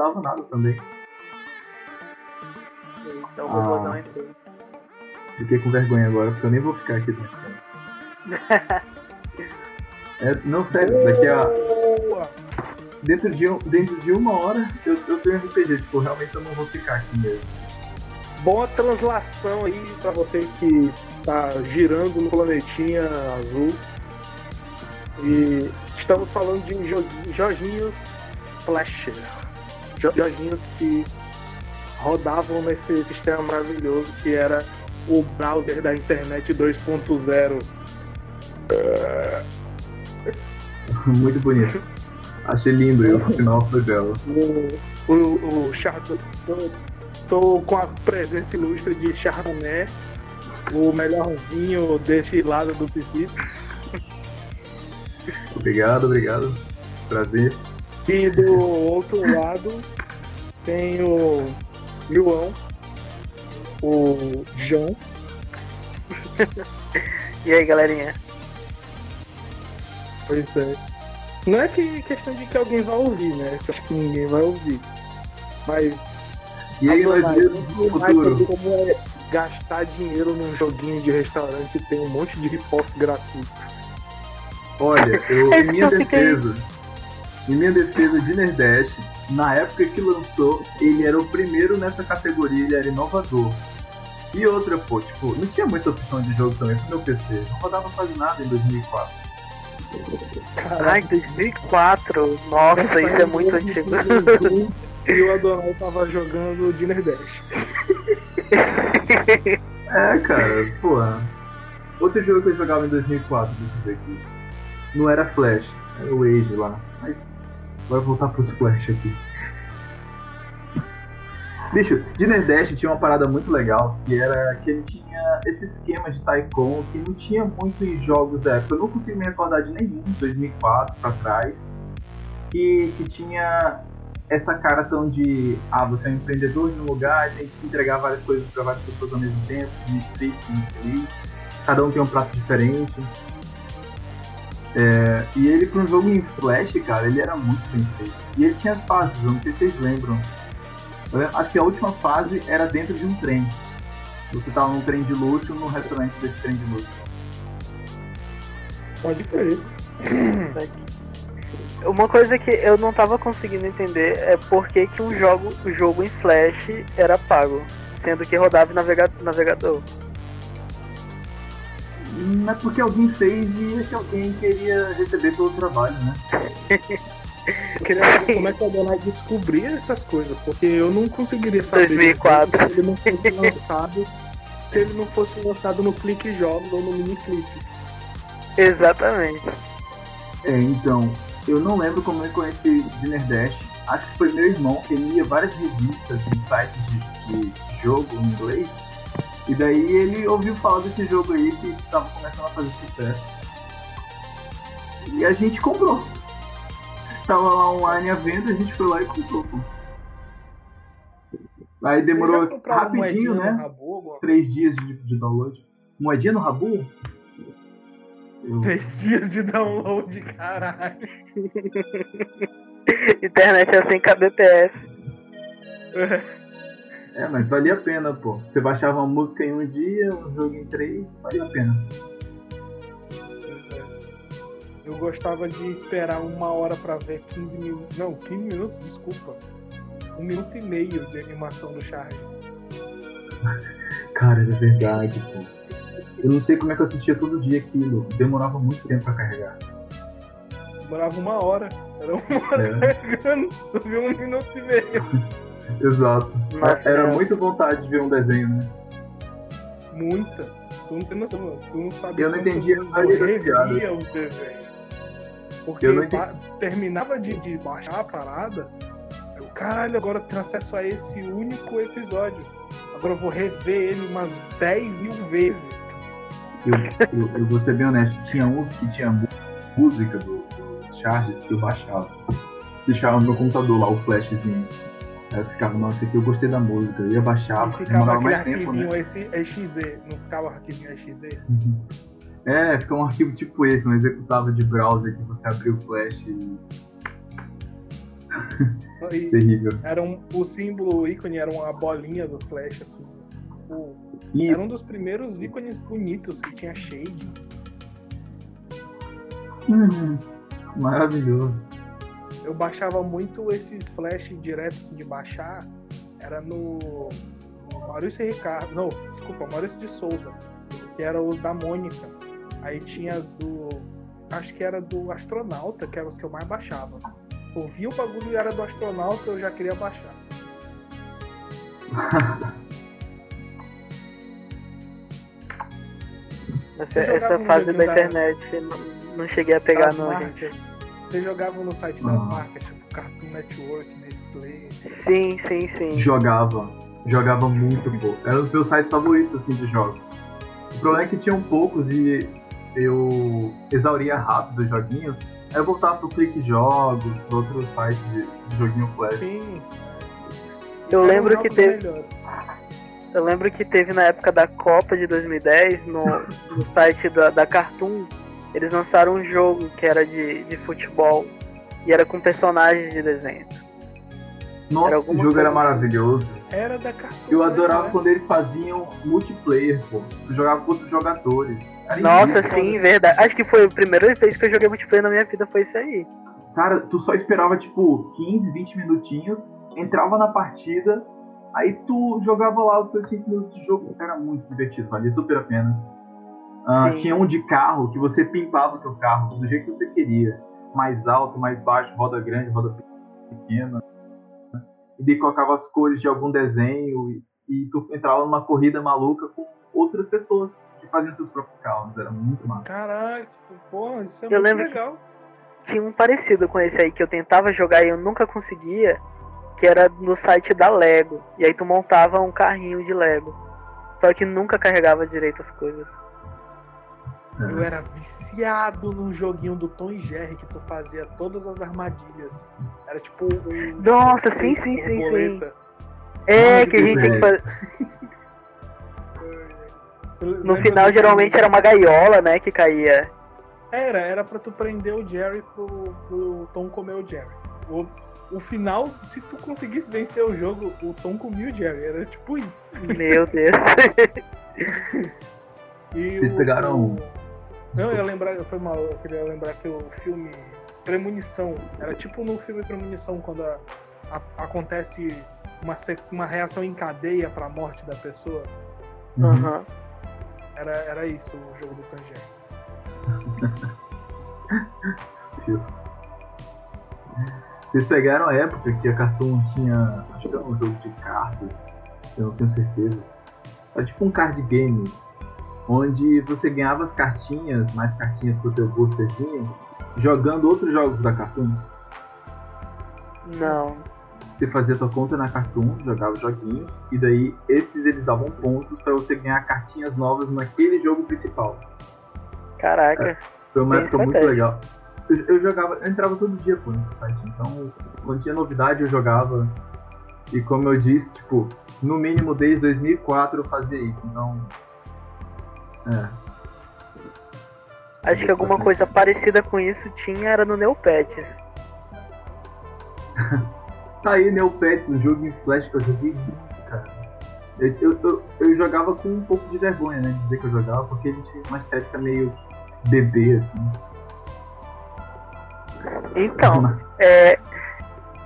rodava nada também. Então o robôzão entrou. Fiquei com vergonha agora, porque eu nem vou ficar aqui dentro. É, não, sério, daqui a. Dentro de, um- dentro de uma hora eu, eu tenho RPG, tipo, realmente eu não vou ficar aqui mesmo. Boa translação aí pra você que tá girando no planetinha azul. E estamos falando de jogu- joguinhos Flasher. Jo- Joguinhos que rodavam nesse sistema maravilhoso que era o browser da internet 2.0. Muito bonito. Achei lindo e o final foi belo. O, o, o Chardon- tô, com a presença ilustre de Chardonnay, o melhor vinho deste lado do Sicílio. Obrigado, obrigado. Prazer. E do outro lado tem o João, o João. E aí, galerinha? Pois é. Não é que questão de que alguém vai ouvir, né? Eu acho que ninguém vai ouvir. Mas E aí, nós vemos no futuro. como é gastar dinheiro num joguinho de restaurante e tem um monte de riposte gratuito. Olha, eu, em minha fiquei- defesa, em minha defesa de Nerdeste, na época que lançou, ele era o primeiro nessa categoria, ele era inovador. E outra, pô, tipo, não tinha muita opção de jogo também pro meu PC. Não rodava quase nada em 2004. Ai, 2004. Nossa, isso é muito antigo. E o Adonai tava jogando Dinner Dash. É, cara, porra. Outro jogo que eu jogava em 2004, deixa eu ver aqui. Não era Flash, era o Age lá. Mas, bora voltar pros Flash aqui. Bicho, Dinner Dash tinha uma parada muito legal, que era que ele tinha esse esquema de Taikon que não tinha muito em jogos da época. Eu não consigo me recordar de nenhum, de 2004 pra trás, que, que tinha essa cara tão de ah, você é um empreendedor de um lugar tem que entregar várias coisas para várias pessoas ao mesmo tempo, de triste, infeliz. Cada um tem um prato diferente. É, e ele, para um jogo em Flash, cara, ele era muito bem feito. E ele tinha as fases, eu não sei se vocês lembram. Acho que a última fase era dentro de um trem. Você tava num trem de luxo, num restaurante desse trem de luxo. Pode crer. Uma coisa que eu não tava conseguindo entender é por que, que um jogo, o jogo em Flash era pago, sendo que rodava em navega- navegador. Não é porque alguém fez e esse alguém queria receber pelo trabalho, né? Eu queria saber como é que o Adonai descobria essas coisas, porque eu não conseguiria saber 2004. se ele não fosse lançado, se ele não fosse lançado no Clique Jogos ou no Mini Clique. Exatamente. É, então, eu não lembro como eu conheci Dinner Dash. Acho que foi meu irmão que lia várias revistas em sites de, de jogo em inglês. E daí ele ouviu falar desse jogo aí que estava começando a fazer sucesso. E a gente comprou. Tava lá online à venda, a gente foi lá e comprou. Pô. Aí demorou rapidinho, né? Rabu, Três dias de, de download. Moedinha no Rabu? Eu- Três dias de download, caralho. Internet é sem kbps. É, mas valia a pena, pô. Você baixava uma música em um dia, um jogo em três, valia a pena. Eu gostava de esperar uma hora pra ver 15 minutos. Não, 15 minutos, desculpa. Um minuto e meio de animação do Charles. Cara, era verdade, pô. Eu não sei como é que eu assistia todo dia aquilo. Demorava muito tempo pra carregar. Demorava uma hora. Era uma hora É, carregando. Tu viu um minuto e meio. exato. Nossa, era é. muita vontade de ver um desenho, né? Muita. Tu não tem noção, tu não sabe Eu não quantas entendi a vezes maioria eu revia os desenhos. Porque Eu não entendi. terminava de, de baixar a parada, eu, caralho, agora eu tenho acesso a esse único episódio. Agora eu vou rever ele umas 10 mil vezes. Eu, eu, eu vou ser bem honesto. Tinha uns que tinha música do, do Charles que eu baixava. Deixava no meu computador lá o flashzinho. Aí eu ficava, nossa, aqui eu gostei da música. Eu ia baixar, e ficava mais tempo, né? arquivinho esse EXE, não ficava arquivinho EXE? É, fica um arquivo tipo esse, um executava de browser que você abriu o flash e. E Terrível. era um, o símbolo, o ícone era uma bolinha do Flash, assim. O- E era um dos primeiros ícones bonitos que tinha shade. Hum, maravilhoso. Eu baixava muito esses flash diretos de baixar. Era no, Maurício Ricardo. Não, desculpa, Maurício de Souza. Que era os da Mônica. Aí tinha do. Acho que era do astronauta, que eram os que eu mais baixava. Eu vi o bagulho e era do astronauta, eu já queria baixar. Essa, essa fase da internet não, não cheguei a pegar Das não, marcas. gente. Você jogava no site das Ah. marcas, tipo Cartoon Network, Nestlé. Sim, sim, sim. Jogava. Jogava muito pouco. Era um dos meus sites favoritos, assim, de jogos. O problema é que tinham poucos e eu exauria rápido os joguinhos. Aí eu voltava pro Clique Jogos, pro outros sites de, joguinho flash. Sim. Eu lembro que jogos teve- melhores. Eu lembro que teve na época da Copa de 2010, no, no site da, da Cartoon, eles lançaram um jogo que era de, de futebol e era com personagens de desenho. Nossa, Era esse alguma jogo era coisa maravilhoso. Era da Cartoon. Eu adorava né? quando eles faziam multiplayer, pô. Eu jogava com outros jogadores. Era Nossa, incrível. sim, verdade. Acho que foi a primeira vez que eu joguei multiplayer na minha vida, foi isso aí. Cara, tu só esperava tipo 15, 20 minutinhos, entrava na partida, aí tu jogava lá os teus 5 minutos de jogo. Era muito divertido, valia super a pena. Ah, tinha um de carro que você pimpava o teu carro do jeito que você queria. Mais alto, mais baixo, roda grande, roda pequena. E daí colocava as cores de algum desenho e, e tu entrava numa corrida maluca com outras pessoas que faziam seus próprios carros. Era muito massa. Caralho, porra, isso é Eu muito lembro que- legal. Tinha um parecido com esse aí que eu tentava jogar e eu nunca conseguia, que era no site da Lego. E aí tu montava um carrinho de Lego. Só que nunca carregava direito as coisas. Eu era viciado num joguinho do Tom e Jerry que tu fazia todas as armadilhas. Era tipo um. Nossa, sim, sim, sim, borboleta. É, que a gente tinha que fazer. No final geralmente era uma gaiola, né, que caía. Era, era pra tu prender o Jerry pro, pro Tom comer o Jerry. O, o final, se tu conseguisse vencer o jogo, o Tom comia o Jerry. Era tipo isso. Meu Deus. E Vocês o- pegaram- o- Não, eu ia lembrar, foi mal, eu queria lembrar que o filme Premonição era tipo no filme Premonição, quando a- a- acontece uma, uma reação em cadeia pra morte da pessoa. Uhum. Era, era isso o jogo do Tangente. Deus. Vocês pegaram a época que a Cartoon tinha. Acho que era um jogo de cartas, eu não tenho certeza. Era tipo um card game, onde você ganhava as cartinhas, mais cartinhas pro teu boosterzinho, jogando outros jogos da Cartoon. Não. Você fazia tua conta na Cartoon, jogava joguinhos, e daí esses eles davam pontos pra você ganhar cartinhas novas naquele jogo principal. Caraca. Foi uma época muito legal. Eu, eu jogava, eu entrava todo dia pô, nesse site, então quando tinha novidade eu jogava. E como eu disse, tipo, no mínimo desde 2004 eu fazia isso, então. É. Acho que alguma coisa parecida com isso tinha era no Neopets. Tá aí Neopets, um jogo em flash que eu joguei cara. Eu, eu, eu, eu jogava com um pouco de vergonha, né? Dizer que eu jogava, porque ele tinha uma estética meio bebê, assim. Então, é,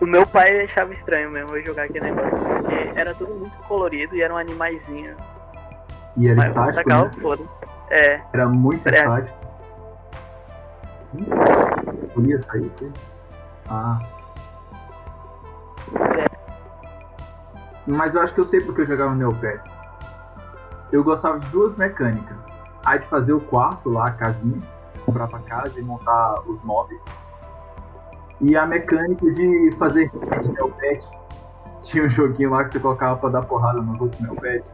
o meu pai achava estranho mesmo eu jogar aquele negócio, porque era tudo muito colorido e eram animaizinhos. E era Mas estático, né? foda. É, Era muito É. estático. Hum, Podia sair, foi? Ah. Mas eu acho que eu sei porque eu jogava Neopets. Eu gostava de duas mecânicas. A de fazer o quarto lá, a casinha, comprar pra casa e montar os móveis. E a mecânica de fazer hit Neopet. Tinha um joguinho lá que você colocava pra dar porrada nos outros Neopets.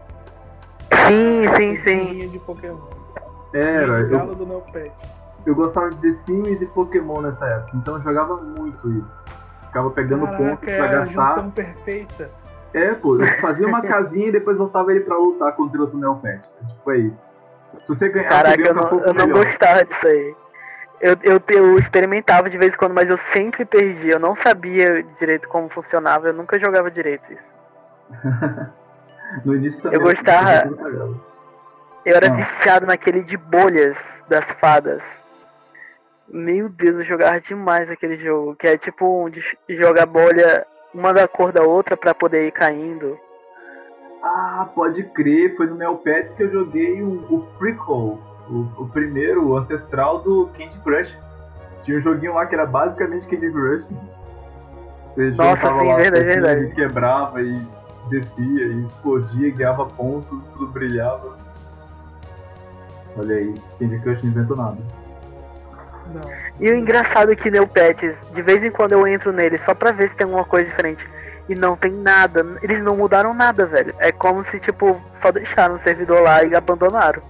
Sim, sim, sim. De Pokémon. Era, Linha de eu, do Neopet. eu gostava de The Sims e Pokémon nessa época, então eu jogava muito isso. Ficava pegando pontos pra é a gastar. junção perfeita. É, pô, eu fazia uma casinha e depois voltava ele pra lutar contra outro Neopet. Tipo, é isso. Se você ganhar, Caraca, você ganha eu um não, pouco eu não gostava disso aí. Eu, eu, eu experimentava de vez em quando, mas eu sempre perdia. Eu não sabia direito como funcionava, eu nunca jogava direito isso. no início também Eu gostava- eu era Ah. viciado naquele de bolhas das fadas. Meu Deus, eu jogava demais aquele jogo. Que é tipo um de jogar bolha uma da cor da outra pra poder ir caindo. Ah, pode crer, foi no Neopets que eu joguei o, o prequel, o, o primeiro, o ancestral do Candy Crush. Tinha um joguinho lá que era basicamente Candy Crush. Você Nossa, sim, lá verdade, verdade. Quebrava e descia e explodia, e ganhava pontos, tudo brilhava. Olha aí, Candy Crush não inventou nada. Não. E o engraçado é que Neopets, de vez em quando eu entro nele só pra ver se tem alguma coisa diferente. E não tem nada. Eles não mudaram nada, velho. É como se, tipo, só deixaram o servidor lá e abandonaram.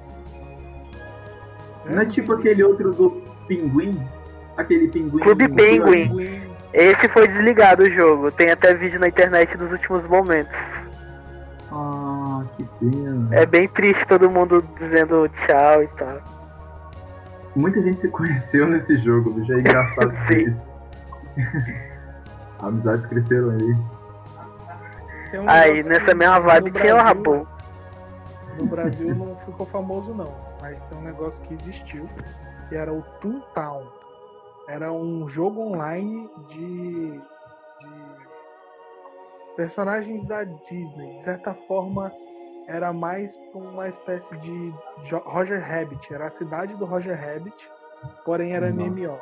Não é tipo aquele outro do Pinguim? Aquele pinguim. Clube. Pinguim. Esse foi desligado o jogo. Tem até vídeo na internet dos últimos momentos. Ah, que pena. É bem triste todo mundo dizendo tchau e tal. Muita gente se conheceu nesse jogo, bicho. É engraçado isso. Amizades cresceram aí. Um Aí, negócio nessa mesma vibe tinha o Rapou. No Brasil não ficou famoso não, mas tem um negócio que existiu, que era o Toontown. Era um jogo online de, de personagens da Disney. De certa forma, era mais uma espécie de Roger Rabbit. Era a cidade do Roger Rabbit, porém era Nossa. MMO.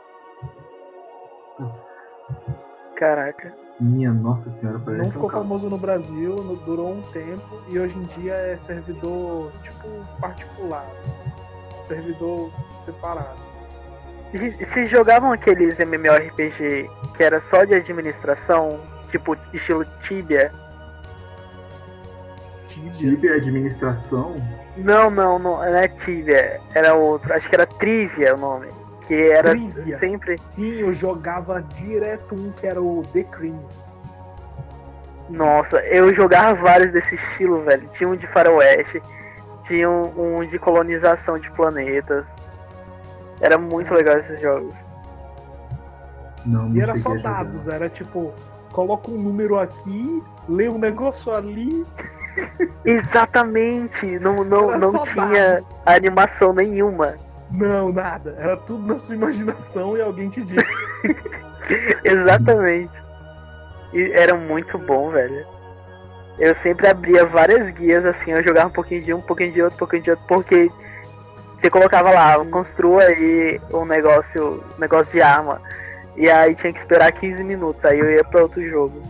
Caraca. Minha nossa senhora, parece Não um ficou carro. famoso no Brasil, no- durou um tempo e hoje em dia é servidor tipo particular, assim. servidor separado. E Vocês jogavam aqueles MMORPG que era só de administração? Tipo, estilo Tibia? Tibia. Tibia administração? Não, não, não, não é Tibia. Era outro. Acho que era Trivia o nome. Que era Trivia. sempre. Sim, eu jogava direto um que era o The Creams. Nossa, eu jogava vários desse estilo, velho. Tinha um de faroeste, tinha um, um de colonização de planetas. Era muito legal esses jogos. Não, não E era só a jogar. dados, era tipo, coloca um número aqui, lê um negócio ali. Exatamente! Não, não, Era não tinha dados. animação nenhuma. Não, nada. Era tudo na sua imaginação e alguém te disse. Exatamente. E era muito bom, velho. Eu sempre abria várias guias assim, eu jogava um pouquinho de um, um pouquinho de outro, um pouquinho de outro, porque você colocava lá, construa aí um negócio, um negócio de arma. E aí tinha que esperar 15 minutos, aí eu ia pra outro jogo.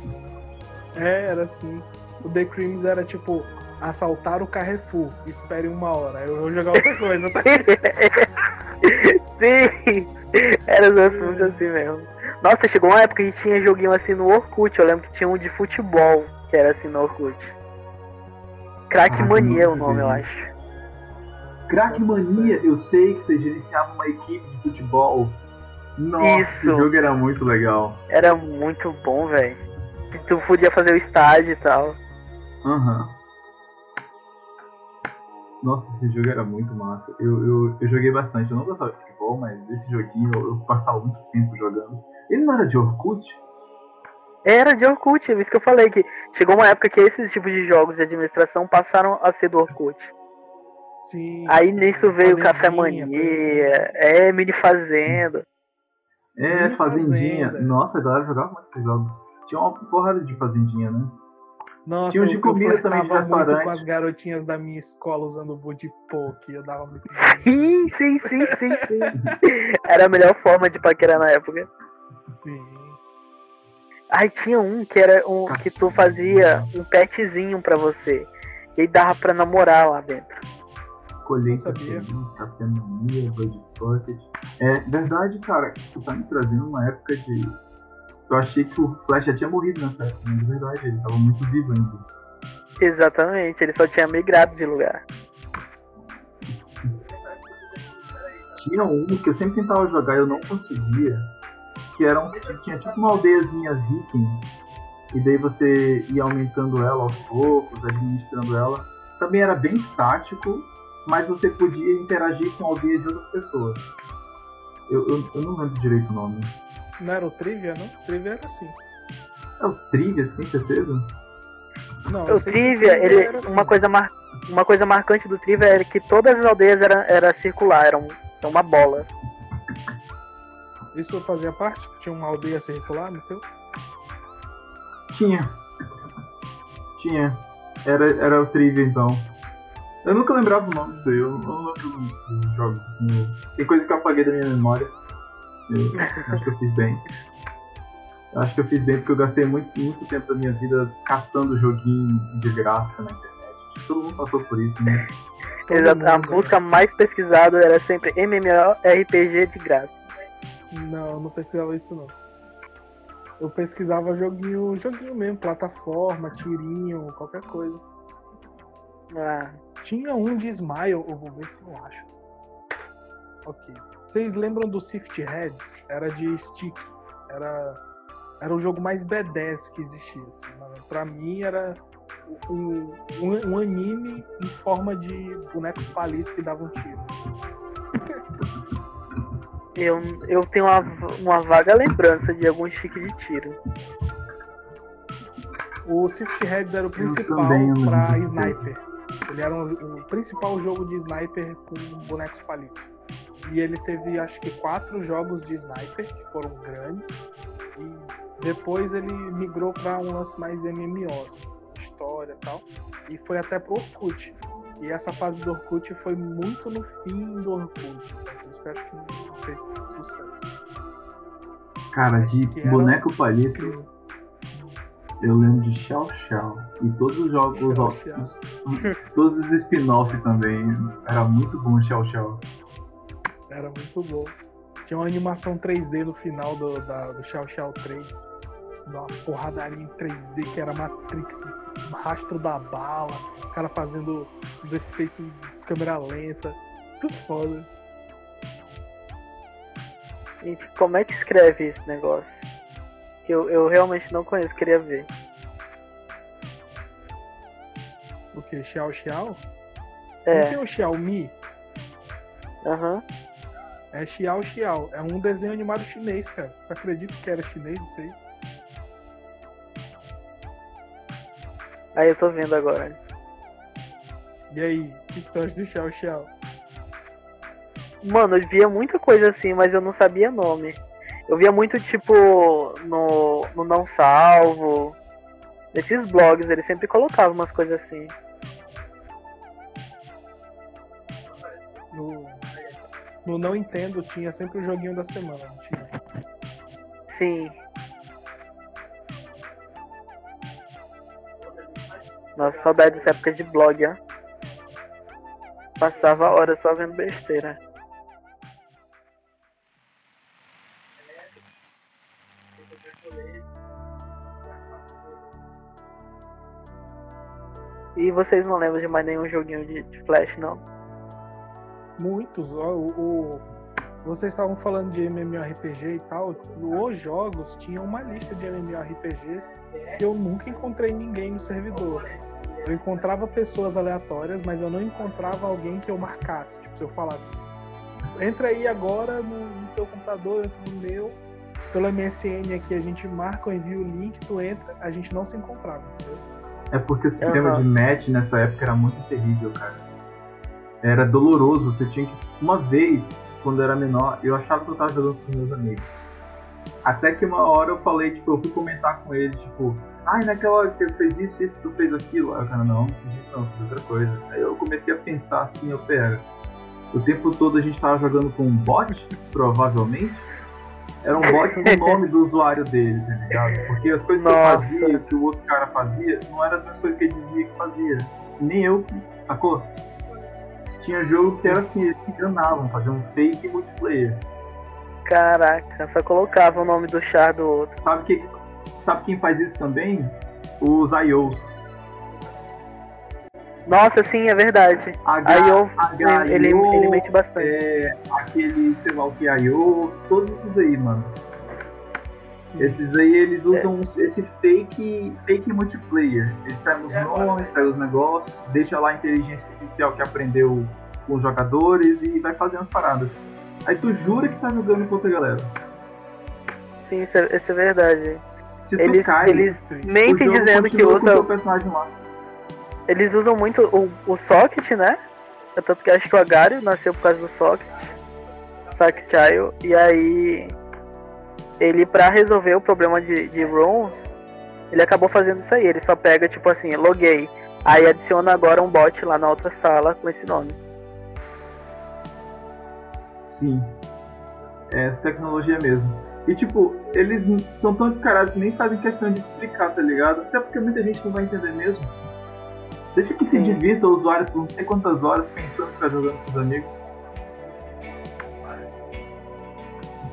É, era assim. O The Creams era tipo, assaltar o Carrefour, espere uma hora. Eu vou jogar outra coisa, tá? Sim! Era os assuntos assim mesmo. Nossa, chegou uma época que tinha joguinho assim no Orkut, eu lembro que tinha um de futebol, que era assim no Orkut. Crack Ah, Mania é o nunca nome, eu acho. Crack Mania, eu sei que você gerenciava uma equipe de futebol. Nossa, Isso. esse jogo era muito legal. Era muito bom, velho. Tu podia fazer o estágio e tal. Aham. Nossa, esse jogo era muito massa. Eu, eu, eu joguei bastante. Eu não gostava de futebol, mas esse joguinho eu, eu passava muito tempo jogando. Ele não era de Orkut? Era de Orkut, é isso que eu falei, que chegou uma época que esses tipos de jogos de administração passaram a ser do Orkut. Sim. Aí nisso veio o Café Mania, é, Mini Fazenda. É, Mini Fazendinha. Fazenda. Nossa, a galera jogava muito esses jogos. Tinha uma porrada de Fazendinha, né? Nossa, Tinha um de eu comida também, de restaurante. com as garotinhas da minha escola usando Bud Poke. Eu dava muito Sim, sim, sim, sim, sim. Era a melhor forma de paquerar na época. Sim. Aí tinha um que era um que tu fazia um petzinho pra você. E aí dava pra namorar lá dentro. Colheita Café Mania, Bud Pocket. É verdade, cara. Você tá me trazendo uma época de. Eu achei que o Flash já tinha morrido nessa época, mas é verdade, ele tava muito vivo ainda. Exatamente, ele só tinha migrado de lugar. Tinha um que eu sempre tentava jogar e eu não conseguia, que era um que tinha tipo uma aldeiazinha viking, e daí você ia aumentando ela aos poucos, administrando ela. Também era bem estático, mas você podia interagir com aldeias de outras pessoas. Eu, eu, eu não lembro direito o nome. Não era o Trivia, não? Trivia era assim. É o Trivia, você tem certeza? Não, O Trivia, ele, assim. uma, coisa mar, uma coisa marcante do Trivia era que todas as aldeias eram era circular, eram era uma bola. Isso fazia parte? Tinha uma aldeia circular no teu? Tinha. Tinha. Era, era o Trivia então. Eu nunca lembrava o nome disso aí, eu não lembro o nome desses jogos assim. eu- Tem coisa que eu apaguei da minha memória. Eu acho que eu fiz bem. Eu acho que eu fiz bem porque eu gastei muito, muito tempo da minha vida caçando joguinho de graça na internet. Todo mundo passou por isso, né? Exato, a busca mais pesquisada era sempre MMORPG de graça. Não, eu não pesquisava isso não. Eu pesquisava joguinho, joguinho mesmo, plataforma, tirinho, qualquer coisa. Ah, Tinha um de Smile, eu vou ver se eu acho. Ok. Vocês lembram do Sift Heads? Era de stick. Era, era o jogo mais B10 que existia. Assim, mano. Pra mim era um, um, um anime em forma de bonecos palitos que davam tiro. eu, eu tenho uma, uma vaga lembrança de algum chique de tiro. O Sift Heads era o principal também pra sniper. Ele era um- o principal jogo de sniper com bonecos palitos. E ele teve acho que quatro jogos de sniper que foram grandes. E depois ele migrou para um lance mais MMO, assim, história e tal. E foi até pro Orkut. E essa fase do Orkut foi muito no fim do Orkut. Então, por isso que eu acho que não fez sucesso. Cara, de era boneco palito. Eu lembro de Xiao Xiao. E todos os jogos, Xiao os- todos os spin-off também. Era muito bom Xiao Xiao. Era muito bom. Tinha uma animação 3D no final do, da, do Xiao Xiao 3. Uma porradaria em 3D que era Matrix, rastro da bala, o cara fazendo os efeitos de câmera lenta. Tudo foda. Gente, como é que escreve esse negócio? Eu, eu realmente não conheço, queria ver. O que? Xiao Xiao? Não É, tem o Xiaomi? aham. É Xiao Xiao. É um desenho animado chinês, cara. Você acredita que era chinês isso aí? Aí eu tô vendo agora. E aí, o que tu acha do Xiao Xiao? Mano, eu via muita coisa assim, mas eu não sabia nome. Eu via muito tipo no, no Não Salvo. Nesses blogs, eles sempre colocavam umas coisas assim. No, no Não Entendo tinha sempre o joguinho da semana, não tinha? Sim. Nossa, saudade dessa época de blog, ó. Passava horas só vendo besteira. E vocês não lembram de mais nenhum joguinho de, de Flash, não? Muitos, ó, o, o- vocês estavam falando de MMORPG e tal. Os jogos tinham uma lista de MMORPGs que eu nunca encontrei ninguém no servidor. Eu encontrava pessoas aleatórias, mas eu não encontrava alguém que eu marcasse. Tipo, se eu falasse, entra aí agora no, no teu computador, entra no meu, pelo MSN aqui a gente marca, eu envio o link, tu entra, a gente não se encontrava, entendeu? É porque o sistema Aham. de match nessa época era muito terrível, cara. Era doloroso, você tinha que. Uma vez, quando eu era menor, eu achava que eu tava jogando com meus amigos. Até que uma hora eu falei, tipo, eu fui comentar com ele, tipo, ai, naquela hora que ele fez isso, isso, tu fez aquilo. Aí o cara, não, não fiz isso não, fiz outra coisa. Aí eu comecei a pensar assim, eu, pera, o tempo todo a gente tava jogando com um bot, provavelmente. Era um bot com o nome do usuário dele, tá ligado? Porque as coisas que eu Nossa. fazia, que o outro cara fazia, não eram as mesmas coisas que ele dizia que fazia. Nem eu, sacou? Tinha jogo que era assim, eles enganavam, faziam um fake multiplayer. Caraca, só colocava o nome do char do outro. Sabe, que, sabe quem faz isso também? Os IOs. Nossa, sim, é verdade. Aí eu, H- ele, ele mente bastante. é, aquele, sei lá o que, IO, todos esses aí, mano. Sim. Esses aí eles usam esse fake, fake multiplayer. Eles pegam os nomes, pegam os negócios, deixa lá a inteligência artificial que aprendeu com os jogadores e vai fazendo as paradas. Aí tu jura que tá jogando com outra galera. Sim, isso é, isso é verdade. Se tu Eles, cai, eles mentem dizendo que o usa. teu personagem lá. Eles usam muito o, o socket, né? É Tanto que acho que o Agario nasceu por causa do socket. Socket. E aí. Ele, pra resolver o problema de, de runs, ele acabou fazendo isso aí. Ele só pega, tipo assim, loguei. Aí adiciona agora um bot lá na outra sala com esse nome. Sim. É essa tecnologia mesmo. E tipo, eles são tão descarados que nem fazem questão de explicar, tá ligado? Até porque muita gente não vai entender mesmo. Deixa que se Sim. divirta o usuário por não sei quantas horas pensando que tá jogando com os amigos.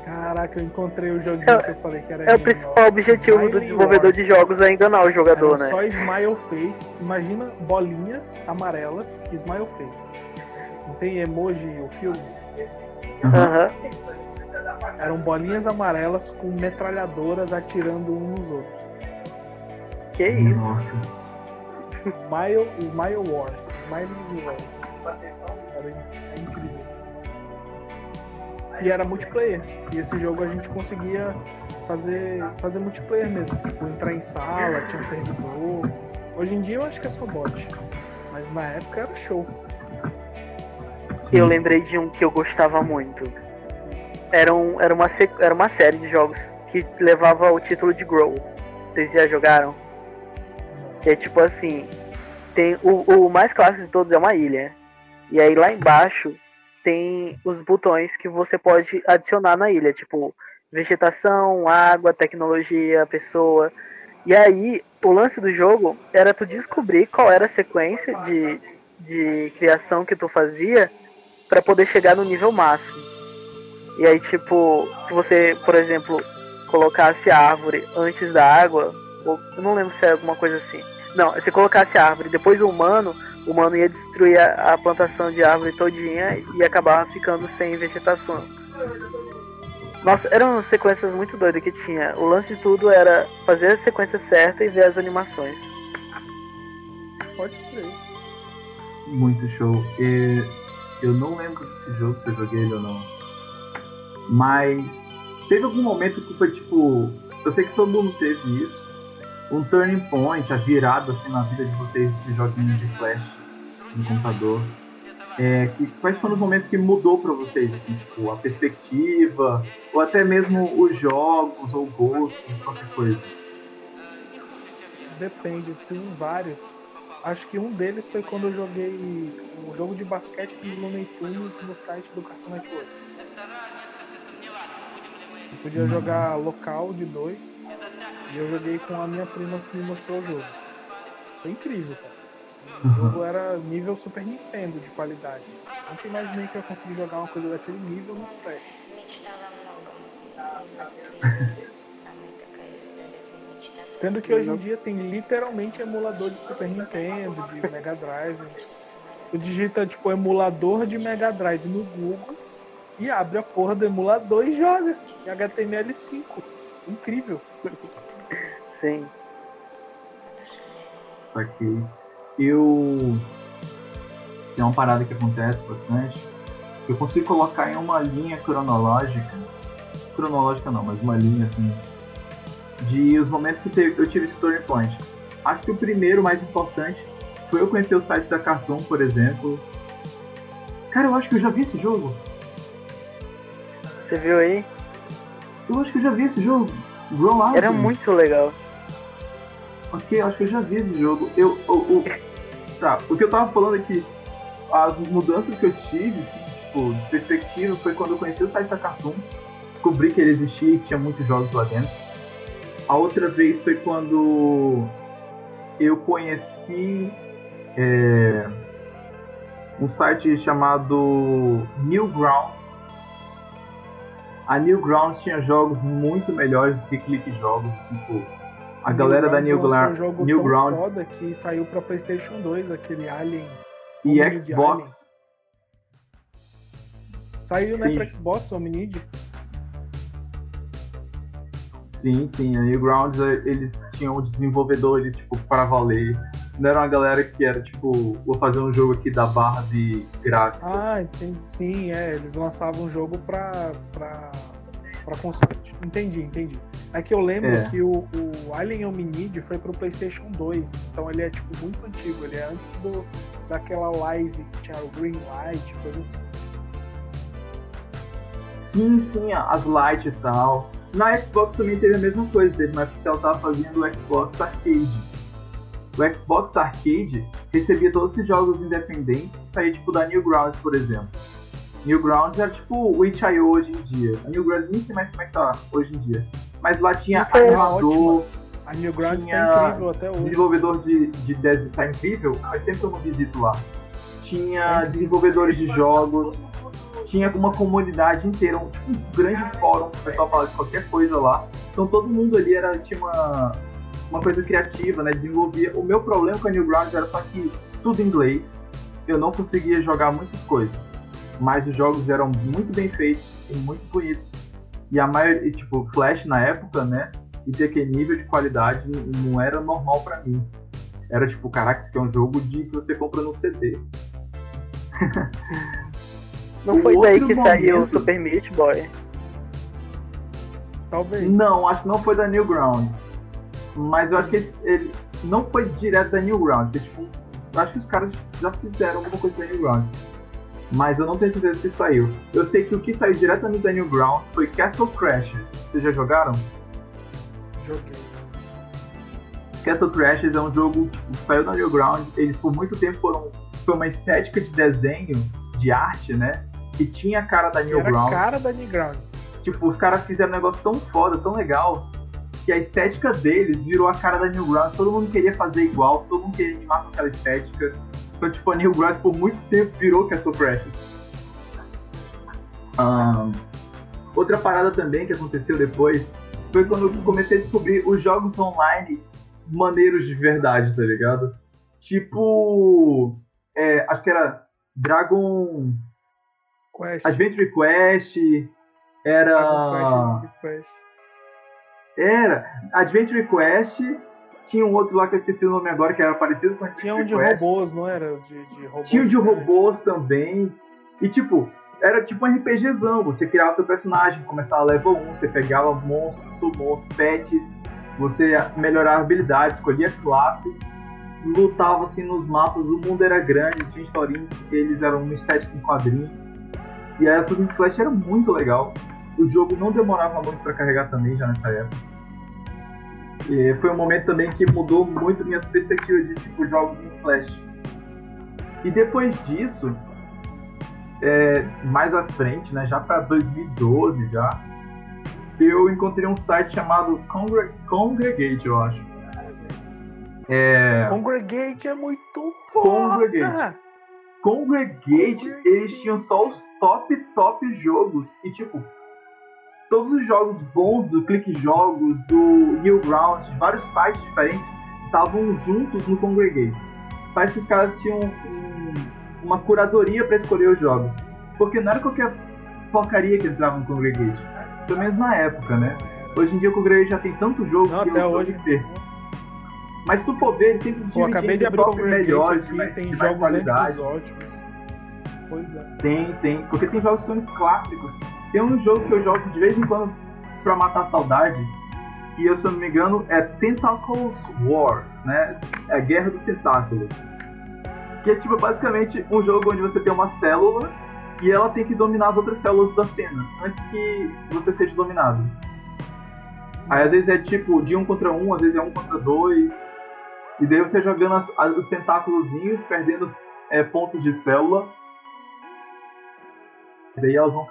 Caraca, eu encontrei o joguinho É- que eu falei que era É o principal objetivo do Smiley desenvolvedor Wars. de jogos é enganar o jogador, Eram né? só smile face. Imagina bolinhas amarelas, smile face. Não tem emoji o filme? Aham. Eram bolinhas amarelas com metralhadoras atirando um nos outros. Que isso. Nossa. Smile, Smile Wars. Smile Wars. Era é incrível. E era multiplayer. E esse jogo a gente conseguia fazer, fazer multiplayer mesmo. Tipo, entrar em sala, tinha servidor. Hoje em dia eu acho que é só bot. Mas na época era show. Sim. Eu lembrei de um que eu gostava muito. Era, um, era, uma, era uma série de jogos que levava o título de Grow. Vocês já jogaram? Que é tipo assim: tem o, o mais clássico de todos é uma ilha. E aí lá embaixo tem os botões que você pode adicionar na ilha, tipo vegetação, água, tecnologia, pessoa. E aí o lance do jogo era tu descobrir qual era a sequência de, de criação que tu fazia para poder chegar no nível máximo. E aí, tipo, se você, por exemplo, colocasse a árvore antes da água, ou eu não lembro se é alguma coisa assim. Não, se colocasse a árvore depois o humano, o humano ia destruir a, a plantação de árvore todinha e acabava ficando sem vegetação. Nossa, eram sequências muito doidas que tinha. O lance de tudo era fazer a sequência certa e ver as animações. Pode crer. Muito show. E eu não lembro desse jogo, se eu joguei ele ou não. Mas teve algum momento que foi tipo. Eu sei que todo mundo teve isso. Um turning point, a virada assim na vida de vocês desse joguinho de flash no computador. É, que, quais foram os momentos que mudou pra vocês, assim, tipo, a perspectiva, ou até mesmo os jogos, ou o gosto, qualquer coisa. Depende, tem vários. Acho que um deles foi quando eu joguei um jogo de basquete dos Looney Tunes no site do Cartoon Network. Você podia jogar local de dois e eu joguei com a minha prima que me mostrou o jogo. Foi incrível, cara. O jogo era nível Super Nintendo de qualidade. Nunca imaginei que eu consegui jogar uma coisa daquele nível no Flash. Sendo que hoje em dia tem literalmente emulador de Super Nintendo, de Mega Drive. Tu digita tipo emulador de Mega Drive no Google e abre a porra do emulador e joga em HTML5. Incrível. Sim. Saquei. Eu. Tem uma parada que acontece bastante. Eu consigo colocar em uma linha cronológica. Cronológica não, mas uma linha assim. De os momentos que eu tive esse turning point. Acho que o primeiro, mais importante, foi eu conhecer o site da Cartoon, por exemplo. Cara, eu acho que eu já vi esse jogo. Você viu aí? Eu acho que eu já vi esse jogo. Era muito legal. Ok, acho que eu já vi esse jogo. Eu, o, tá, o que eu tava falando é que as mudanças que eu tive, tipo, de perspectiva, foi quando eu conheci o site da Cartoon, descobri que ele existia e tinha muitos jogos lá dentro. A outra vez foi quando eu conheci é, um site chamado Newgrounds. A Newgrounds tinha jogos muito melhores do que Clique Jogos, tipo, a galera da Newgrounds lançou Newgrounds, um jogo tão Newgrounds foda que saiu pra PlayStation 2, aquele Alien. e Xbox. Saiu né, Sim. pra Xbox, o Hominid. Sim, sim, a Newgrounds eles tinham desenvolvedores, tipo, para valer. Não era uma galera que era, tipo, vou fazer um jogo aqui da barra de gráfico. Ah, entendi. Sim, é, eles lançavam um jogo pra, pra, pra console. Entendi, entendi. É que eu lembro É. que o, o Alien Hominid foi pro PlayStation 2, então ele é, tipo, muito antigo. Ele é antes do, daquela live que tinha o Green Light, coisa assim. Sim, sim, as light e tal. Na Xbox também teve a mesma coisa, teve uma época que ela tava fazendo o Xbox Arcade. O Xbox Arcade recebia todos esses jogos independentes que saía tipo da Newgrounds, por exemplo. Newgrounds era tipo o itch.io hoje em dia. A Newgrounds nem sei mais como é que tá hoje em dia. Mas lá tinha Foi animador, A Newgrounds Tinha tá incrível até hoje. desenvolvedor de, de desenho, tá incrível, faz tempo que eu não visito lá. Tinha desenvolvedores de jogos, tinha uma comunidade inteira, um, tipo, um grande fórum, o pessoal falava de qualquer coisa lá. Então todo mundo ali era, tinha uma, uma coisa criativa, né? Desenvolvia. O meu problema com a Newgrounds era só que tudo em inglês, eu não conseguia jogar muitas coisas. Mas os jogos eram muito bem feitos e muito bonitos. E a maioria, tipo, Flash na época, né? E ter aquele nível de qualidade não- era normal pra mim. Era tipo, caraca, isso aqui é um jogo de que você compra no CD. Não foi daí que saiu o momento- Super Meat Boy? Talvez. Não, acho que não foi da Newgrounds. Mas eu acho que ele, ele não foi direto da Newgrounds. porque, Tipo, eu acho que os caras já fizeram alguma coisa da Newgrounds. Mas eu não tenho certeza se saiu. Eu sei que o que saiu diretamente da Newgrounds foi Castle Crashers. Vocês já jogaram? Joguei. Castle Crashers é um jogo que saiu da Newgrounds. Eles por muito tempo foram. Foi uma estética de desenho, de arte, né? Que tinha a cara da Que era a Newgrounds. cara da Newgrounds. Tipo, os caras fizeram um negócio tão foda, tão legal, que a estética deles virou a cara da Newgrounds. Todo mundo queria fazer igual, todo mundo queria animar com aquela estética. Então, tipo, a Newgrounds por muito tempo virou Castle Crashers. Ahn, outra parada também que aconteceu depois foi quando eu comecei a descobrir os jogos online maneiros de verdade, tá ligado? Tipo, é, acho que era Dragon Quest. Adventure Quest, era. Dragon Quest, Quest. Era. Adventure Quest. Tinha um outro lá que eu esqueci o nome agora, que era parecido com Adventure Tinha um de Quest. robôs, não era? De, de robôs. Tinha o de robôs também. E tipo, era tipo um RPGzão. Você criava seu personagem, começava level 1, você pegava monstros, summons, pets, você melhorava habilidades, escolhia classe, lutava assim nos mapas, o mundo era grande, tinha historinha, eles eram uma estética em quadrinho. E aí tudo em Flash era muito legal. O jogo não demorava muito pra carregar também já nessa época. E foi um momento também que mudou muito minha perspectiva de tipo jogos em Flash. E depois disso, é, mais à frente, né, já para 2012 já, eu encontrei um site chamado Congre- Congregate, eu acho. É, Congregate é muito foda. Congregate. Congregate, eles tinham só os top, top jogos. E tipo, todos os jogos bons do Click Jogos, do Newgrounds, de vários sites diferentes, estavam juntos no Congregate. Parece que os caras tinham um- uma curadoria para escolher os jogos. Porque não era qualquer porcaria que entrava no Congregate. Pelo menos na época, né? Hoje em dia o Congregate já tem tanto jogo Não, que até hoje. ter. Mas se tu for ver, ele sempre Pô, dividindo acabei de abrir o melhores, aqui, de mais, tem de mais jogos qualidade. ótimos. Pois é. Tem, tem. Porque tem jogos que são clássicos. Tem um jogo que eu jogo de vez em quando pra matar a saudade, que eu, se eu não me engano, é Tentacles Wars, né? É Guerra dos Tentáculos. Que é tipo basicamente um jogo onde você tem uma célula e ela tem que dominar as outras células da cena, antes que você seja dominado. Aí às vezes é tipo de um contra um, às vezes é um contra dois. E daí você jogando as- as- os tentáculozinhos, perdendo é, pontos de célula. E daí elas vão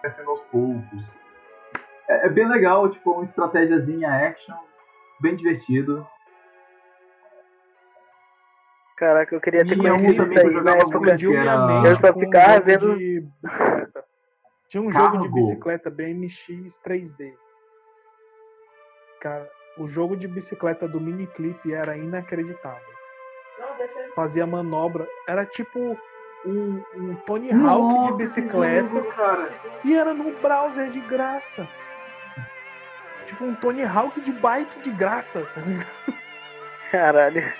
crescendo aos poucos. É, é bem legal, tipo, uma estratégiazinha action, bem divertido. Caraca, eu queria ter Tinha um conhecido também isso aí na época. era- mente Eu só um ficava vendo- de bicicleta. Tinha um jogo de Cargo. bicicleta BMX 3D. Cara, o jogo de bicicleta do miniclip era inacreditável. Fazia manobra, era tipo um, um Tony Hawk Nossa, de bicicleta cara. e era no browser de graça. tipo um Tony Hawk de bike de graça. tá ligado? Caralho.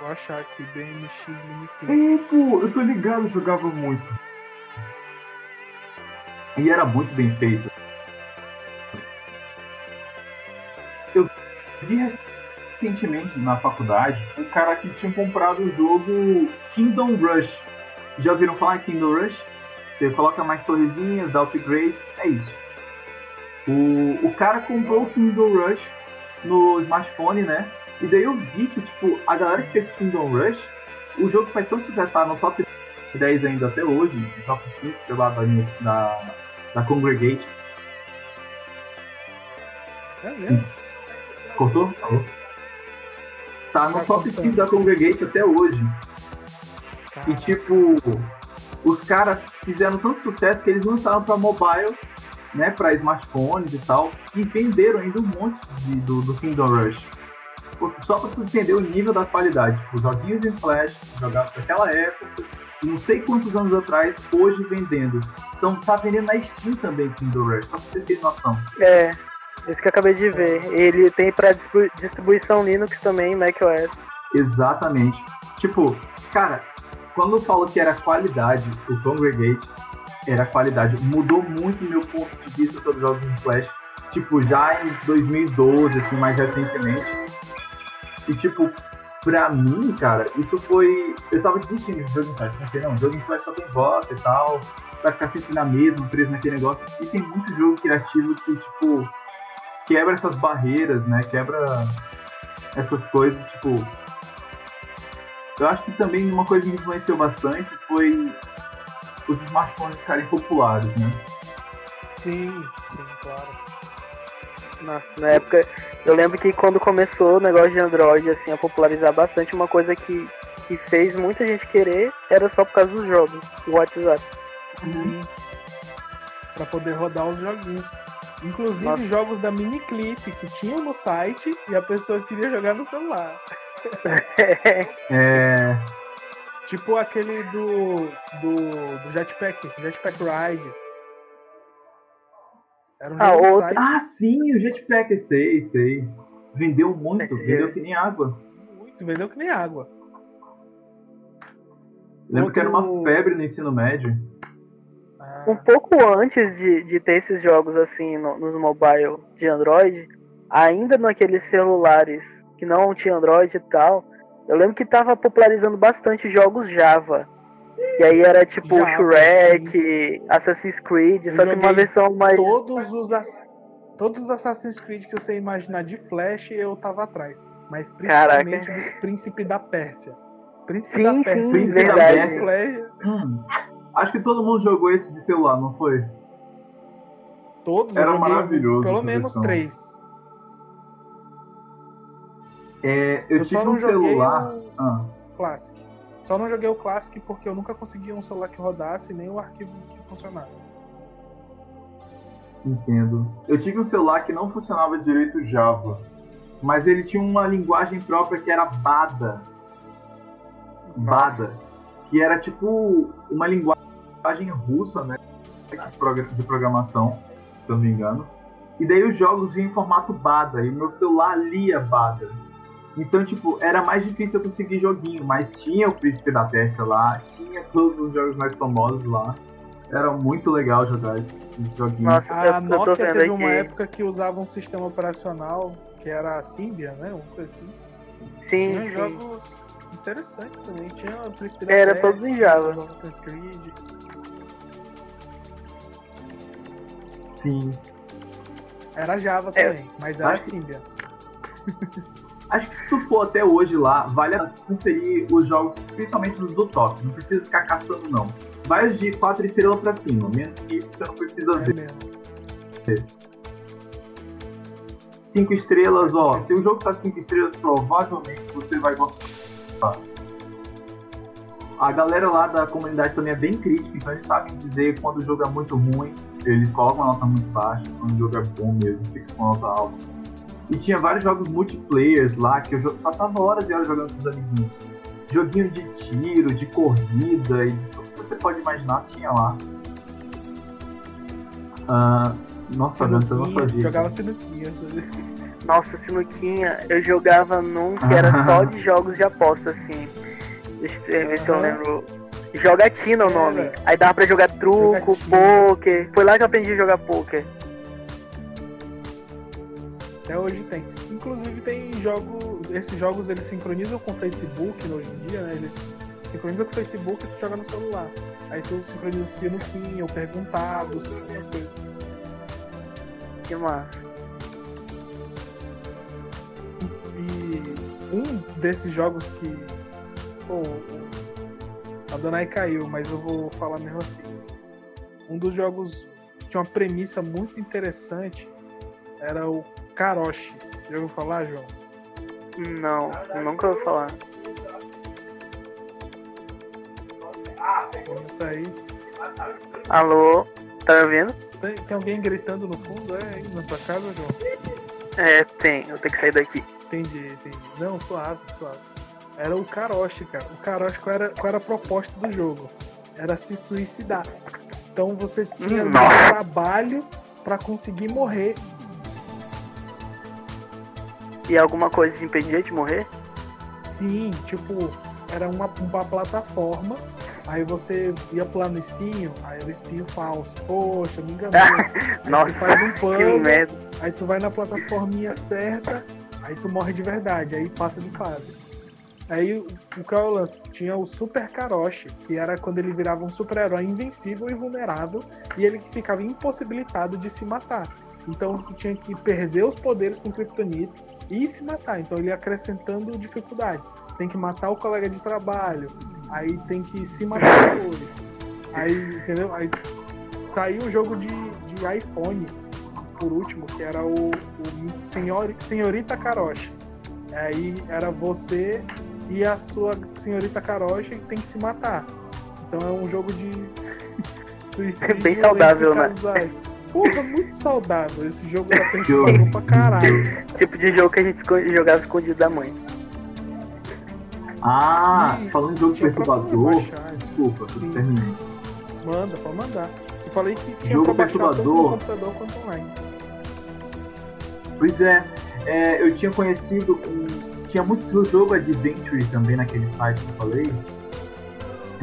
Vou achar aqui BMX Limited. É, pô, eu tô ligado, eu jogava muito. E era muito bem feito. Eu vi recentemente na faculdade um cara que tinha comprado o jogo Kingdom Rush. Já ouviram falar em Kingdom Rush? Você coloca mais torrezinhas, dá upgrade, é isso. O, o cara comprou o Kingdom Rush no smartphone, né? E daí eu vi que, tipo, a galera que fez Kingdom Rush, o jogo faz tanto sucesso, tá no top 10 ainda até hoje, no top 5, sei lá, da, da, da Congregate. É mesmo? Cortou? Alô? Tá no Tá top cortando. 5 da Congregate até hoje. E tipo, os caras fizeram tanto sucesso que eles lançaram pra mobile, né, pra smartphones e tal, e venderam ainda um monte de, do, do Kingdom Rush. Só pra tu entender o nível da qualidade. Tipo, joguinhos em flash, jogados naquela época, não sei quantos anos atrás, hoje vendendo. Então tá vendendo na Steam também Kingdom Rush, só pra vocês terem noção. É, isso que eu acabei de ver. Ele tem distribu- distribuição Linux também, macOS. Exatamente. Tipo, cara, quando eu falo que era qualidade, o Congregate era qualidade. Mudou muito meu ponto de vista sobre jogos em Flash. Tipo, já em 2012, assim, mais recentemente. E tipo, pra mim, cara, isso foi. Eu tava desistindo de jogo em Flash. Pensei, não, jogo em Flash só tem bosta e tal. Vai ficar sempre na mesma, preso naquele negócio. E tem muito jogo criativo que, tipo, quebra essas barreiras, né? Quebra essas coisas, tipo. Eu acho que também uma coisa que me influenciou bastante foi os smartphones ficarem populares, né? Sim, sim, claro. Nossa, na época, eu lembro que quando começou o negócio de Android, assim, a popularizar bastante, uma coisa que, que fez muita gente querer era só por causa dos jogos, o WhatsApp. Sim. Pra poder rodar os joguinhos. Inclusive Nossa. jogos da Miniclip que tinham no site e a pessoa queria jogar no celular. É. Tipo aquele do. do. do Jetpack, Jetpack Ride. Era um Ah, outro-. Ah, sim, o Jetpack, sei, sei. Vendeu muito, Esse vendeu que nem água. Muito, vendeu que nem água. Lembro que era uma Outro- febre no ensino médio. Ah, Um pouco antes de, de ter esses jogos assim no- nos mobile de Android, ainda naqueles celulares que não tinha Android e tal, eu lembro que tava popularizando bastante jogos Java. E aí era tipo Java, Shrek, Assassin's Creed, Eu só que uma versão mais. todos os todos os Assassin's Creed que você imaginar de Flash eu tava atrás, mas principalmente Caraca. dos Príncipe da Pérsia. Príncipe Sim, da sim, Pérsia. Príncipe da verdade. Pérsia. Flash, Hum, acho que todo mundo jogou esse de celular, não foi? todos Era maravilhoso Pelo menos versão. três. É, eu, Eu, tive um celular. o Ah, Classic. Só não joguei o Classic porque eu nunca consegui um celular que rodasse nem o arquivo que funcionasse. entendo. Eu tive um celular que não funcionava direito Java, mas ele tinha uma linguagem própria que era Bada. Bada. Que era tipo uma linguagem russa, né? De progra- de programação, se eu não me engano. E daí os jogos vinham em formato Bada, e o meu celular lia Bada. Então, tipo, era mais difícil eu conseguir joguinho, mas tinha o Príncipe da Pérsia lá, tinha todos os jogos mais famosos lá. Era muito legal jogar esses joguinhos. Nossa, eu, A eu tô Nokia vendo teve uma aqui. época que usava um sistema operacional que era a Symbian, né? Uma coisa assim. Sim, Tinha sim. jogos interessantes também. Tinha o Príncipe da Era Pérsia, todos em Java. Assassin's Creed. Sim. Era Java É. também, mas era que- Symbian. Acho que se tu for até hoje lá, vale a conferir os jogos, principalmente os do top. Não precisa ficar caçando, não. Vai de 4 estrelas pra cima. Menos que isso você não precisa É ver. mesmo. 5 estrelas, ó. Se o jogo tá 5 estrelas, provavelmente você vai gostar. A galera lá da comunidade também é bem crítica, então eles sabem dizer quando o jogo é muito ruim, eles colocam uma nota muito baixa, quando o jogo é bom mesmo, fica com nota alta. E tinha vários jogos multiplayers lá que eu passava horas e horas jogando com os amiguinhos. Joguinho de tiro, de corrida e tudo que você pode imaginar tinha lá. Ah, nossa, você não sabia. Jogava sinuquinha. Nossa, sinuquinha, eu jogava num que era só de jogos de aposta, assim. Deixa eu ver se eu lembro. Jogatina o nome. Era. Aí dava pra jogar truco, Jogatina. poker. Foi lá que eu aprendi a jogar poker. Até hoje tem. Inclusive tem jogo. Esses jogos eles sincronizam com o Facebook hoje em dia, né? Eles sincronizam com o Facebook e tu joga no celular. Aí tu sincroniza o sinuquinha, o perguntado, essas coisas. Que massa. E um desses jogos que. Pô, a Donai caiu, mas eu vou falar mesmo assim. Um dos jogos tinha uma premissa muito interessante. Era o Karoshi. Já ouviu falar, João? Não, nunca ouvi falar. Isso aí. Alô? Tá me ouvindo? Tem, tem alguém gritando no fundo? É aí na tua casa, João? É, tem. Eu tenho que sair daqui. Entendi, entendi. Não, suave, suave. Era o Karoshi, cara. O Karoshi, qual era, qual era a proposta do jogo? Era se suicidar. Então você tinha Hum, um trabalho pra conseguir morrer. E alguma coisa te impedia de morrer? Sim, tipo, era uma, uma plataforma. Aí você ia pular no espinho, aí era espinho falso. Poxa, me enganou. Aí Nossa, tu faz um que puzzle, aí tu vai na plataforminha certa, aí tu morre de verdade, aí passa de fase. Aí o qual é o lance? Tinha o Super Karoshi, que era quando ele virava um super-herói invencível e vulnerável, e ele ficava impossibilitado de se matar. Então você tinha que perder os poderes com Kryptonite e se matar. Então ele ia acrescentando dificuldades. Tem que matar o colega de trabalho, aí tem que se matar depois. Aí, entendeu? Aí saiu o jogo de, de iPhone, por último, que era o, o Senhor, Senhorita Karoshi. Aí era você e a sua senhorita Karoshi tem que se matar. Então é um jogo de suicídio. Bem saudável, né? Porra, muito saudável. Esse jogo era perturbador pra caralho. Tipo de jogo que a gente jogava escondido da mãe. Ah, falando de jogo perturbador. Desculpa, eu terminei. Manda, pode mandar. Eu falei que tinha Jogo pra baixar tanto no perturbador. computador quanto online. Pois é, é, eu tinha conhecido um. Tinha muito jogo Adventure também naquele site que eu falei.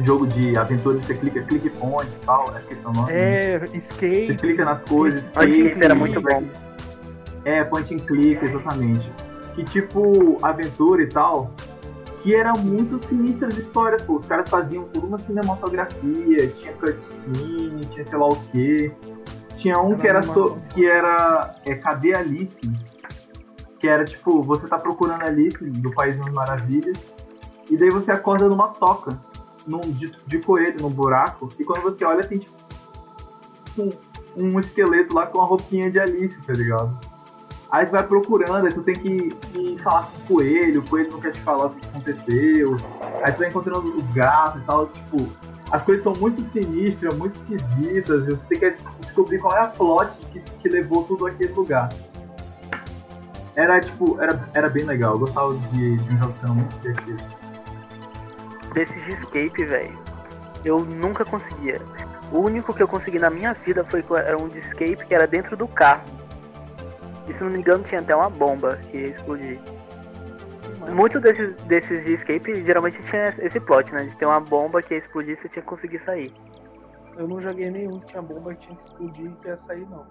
Jogo de aventura, você clica, clique point e tal, acho que esse é o nome. É, Você skate. clica nas coisas. Clica Skate era muito bom. É, point and click, exatamente. Que tipo, aventura e tal, que era muito sinistra as histórias, pô. Os caras faziam toda uma cinematografia, tinha cutscene, tinha sei lá o quê. Tinha um Era que era, so, que era é, Cadê Alice? Que era tipo, você tá procurando a Alice do País das Maravilhas, e daí você acorda numa toca, num, de, de coelho, num buraco, e quando você olha tem tipo um, um esqueleto lá com uma roupinha de Alice, tá ligado? Aí tu vai procurando, aí tu tem que, que falar com o coelho, o coelho não quer te falar o que aconteceu. Aí tu vai encontrando os gatos e tal, tipo, as coisas são muito sinistras, muito esquisitas, e você tem que descobrir qual é a plot que, que levou tudo aquele lugar. Era tipo, era, era bem legal, eu gostava de, de um jogo sendo muito divertido. Desses de escape, velho. Eu nunca conseguia. O único que eu consegui na minha vida foi era um de escape que era dentro do carro. E se não me engano tinha até uma bomba que ia explodir. Muito desses, desses de escape geralmente tinha esse plot, né? De ter uma bomba que ia explodir e você tinha que conseguir sair. Eu não joguei nenhum que tinha bomba que tinha que explodir e que ia sair, não.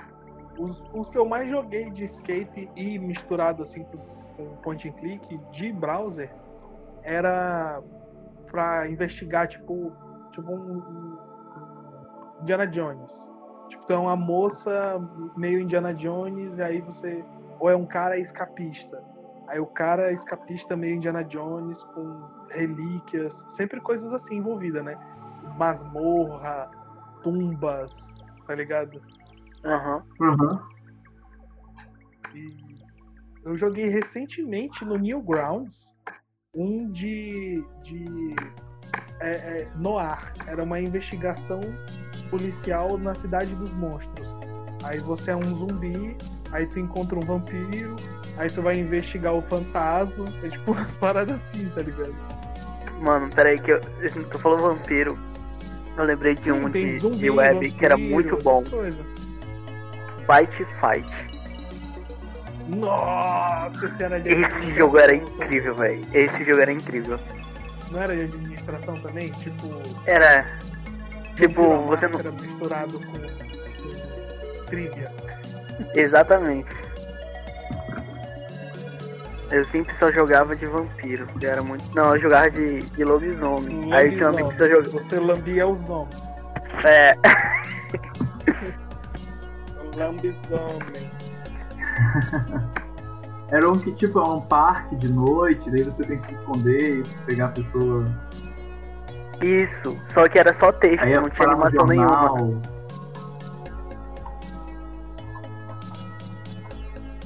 Os, os que eu mais joguei de escape e misturado assim com, point and click de browser era pra investigar, tipo, tipo um, um Indiana Jones. Tipo, é uma moça meio Indiana Jones, e aí você. Ou é um cara escapista. Aí o cara escapista meio Indiana Jones com relíquias, sempre coisas assim envolvidas, né? Masmorra, tumbas, tá ligado? Aham. Uhum. E eu joguei recentemente no Newgrounds um de, de é, é, Noir. Era uma investigação policial na cidade dos monstros. Aí você é um zumbi, aí tu encontra um vampiro, aí tu vai investigar o fantasma. É tipo umas paradas assim, tá ligado? Mano, peraí que eu. Tu falou vampiro. Eu lembrei de um Tem de, zumbi, de web que era vampiro, muito bom. coisas. Byte Fight. Nossa, esse era de Esse jogo era incrível, velho. Esse jogo era incrível. Não era de administração também? Tipo. Era. Tipo, você não. máscara misturado com, com trivia. Exatamente. Eu sempre só jogava de vampiro. que Era muito. Não, eu jogava de, de lobisomem. Aí tinha um amigo que só jogava. Você lambia os nomes. É. Lambisomem. Era um que, tipo, é um parque de noite, daí você tem que se esconder e pegar a pessoa. Isso. Só que era só texto, Aí não tinha animação nenhuma.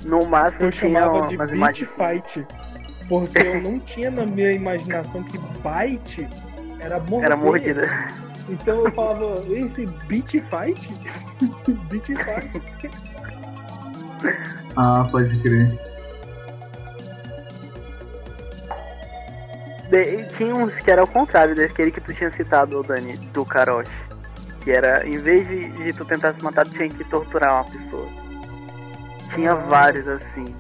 No máximo Eu tinha chamava de Beat imagens. Fight. Porque eu não tinha na minha imaginação que bite era morder. Era mordida. Então eu falava, esse Beat Fight? beat Fight. Ah, pode crer. De- tinha uns que era ao contrário daquele que tu tinha citado, Dani, do Karoshi. Que era, em vez de, de tu tentar se matar, tu tinha que torturar uma pessoa. Tinha Ah. vários assim.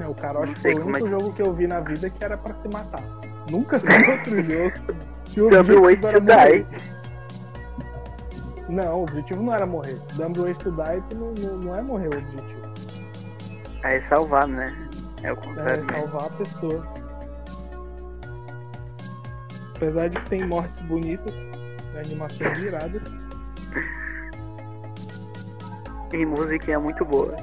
É, o Karoshi foi o é único que- jogo que eu vi na vida que era pra se matar. Nunca outro jogo. que o objetivo to Die. Não, o objetivo não era morrer. Dumb Ways to Die não, não, não é morrer o objetivo. Aí salvar, né? É o É contrário. mesmo. salvar a pessoa. Apesar de que tem mortes bonitas, animações viradas. E música é muito boa.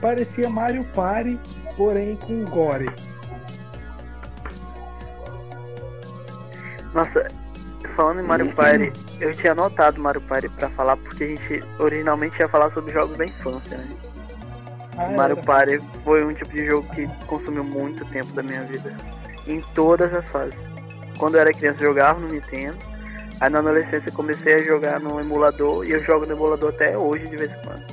Parecia Mario Party, porém com gore. Nossa, falando em Mario Party, eu tinha anotado Mario Party pra falar porque a gente originalmente ia falar sobre jogos da infância, né? Ah, Mario era. Party foi um tipo de jogo que consumiu muito tempo da minha vida. Em todas as fases. Quando eu era criança eu jogava no Nintendo. Aí na adolescência eu comecei a jogar no emulador e eu jogo no emulador até hoje de vez em quando.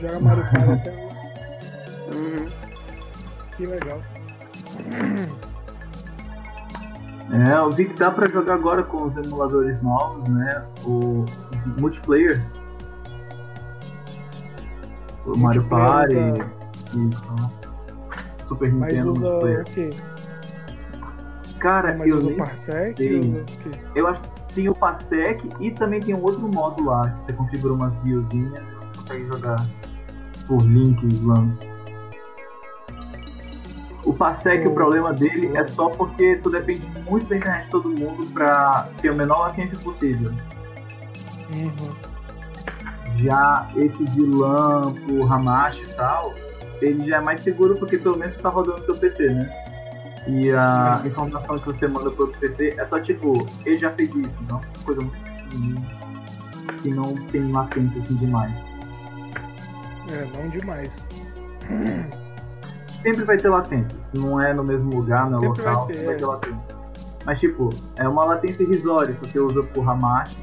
Joga Mario Party até hoje. Uhum. Que legal. É, eu vi que dá pra jogar agora com os emuladores novos, né? O multiplayer. O Mario Party. Multiplayer Isso. Super Mas Nintendo usa multiplayer. o quê? Cara, Mas eu usa nem o Parsec? sei. Usa? Eu acho que tem o Parsec e também tem um outro modo lá, que você configura umas biozinhas e você consegue jogar por links lá. O Parsec, Oh. o problema dele é só porque tu depende muito da internet de todo mundo pra ter a menor latência possível. Uhum. Já esse de Lampo, Hamashi e tal, ele já é mais seguro porque pelo menos tu tá rodando no teu PC, né? E a informação que você manda pro outro PC é só tipo, ele já fez isso, então coisa muito que não tem latência assim demais. É, não demais. Sempre vai ter latência, se não é no mesmo lugar, no Sempre local, vai ter, sempre vai é. ter latência. Mas tipo, é uma latência irrisória se você usa por Hamashi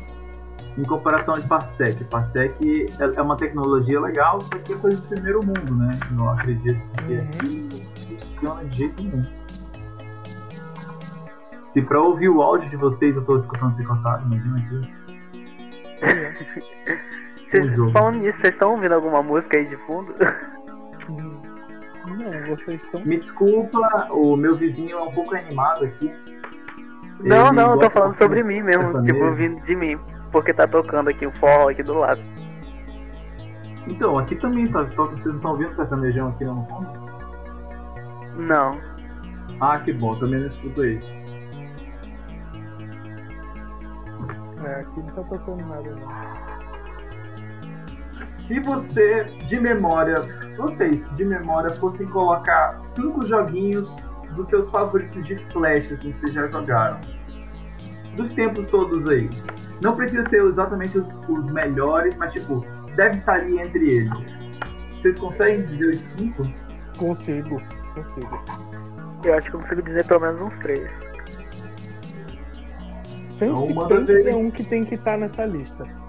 em comparação de Parsec. Parsec é é uma tecnologia legal, só que é coisa do primeiro mundo, né? Eu acredito que Uhum. aqui não funciona de jeito nenhum. Se pra ouvir o áudio de vocês eu tô escutando picotado, imagina aqui. Vocês, jogo. falando nisso, vocês estão ouvindo alguma música aí de fundo? Não, vocês estão. Me desculpa, o meu vizinho é um pouco animado aqui. não, Ele não, eu tô falando sobre mim mesmo, tipo, vindo de mim. Porque tá tocando aqui o forró aqui do lado. Então, aqui também tá, só que vocês não estão ouvindo sertanejão aqui no fundo? Não. Ah, que bom, também não escuto aí. É, aqui não tá tocando nada, não. Se você, de memória, se vocês, de memória, fossem colocar cinco joguinhos dos seus favoritos de flash, assim, que vocês já jogaram, dos tempos todos aí, não precisa ser exatamente os, os melhores, mas, tipo, deve estar ali entre eles. Vocês conseguem dizer os cinco? Consigo, consigo. Eu acho que eu consigo dizer pelo menos uns três. Fancy Então, ver. é um que tem que estar nessa lista.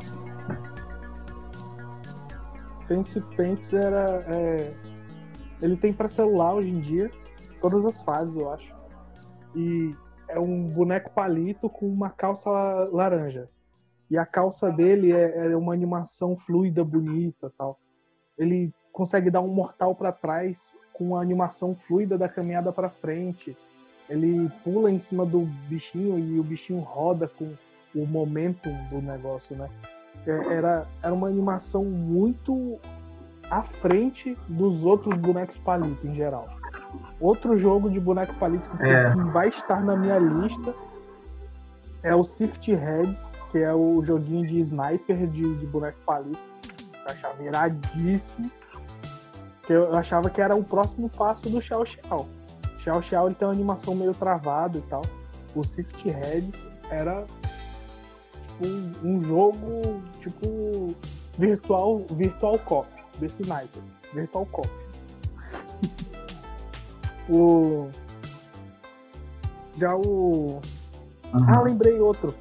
Fancy Pants era. é, Ele tem pra celular hoje em dia, todas as fases, eu acho. E é um boneco palito com uma calça la- laranja. E a calça dele é, é uma animação fluida, bonita tal. Ele consegue dar um mortal para trás com a animação fluida da caminhada para frente. Ele pula em cima do bichinho e o bichinho roda com o momentum do negócio, né? É, era, era uma animação muito à frente dos outros bonecos palito em geral. Outro jogo de boneco palito que, É. vai estar na minha lista é o Sifty Heads, que é o joguinho de sniper de, de boneco palito. Eu achava iradíssimo. Que eu achava que era o próximo passo do Xiao Xiao. Xiao Xiao ele tem uma animação meio travada e tal. O Sifty Heads era tipo, um, um jogo tipo virtual, virtual cop desse naipe. Virtual cop. o já o ah, Aham. lembrei outro.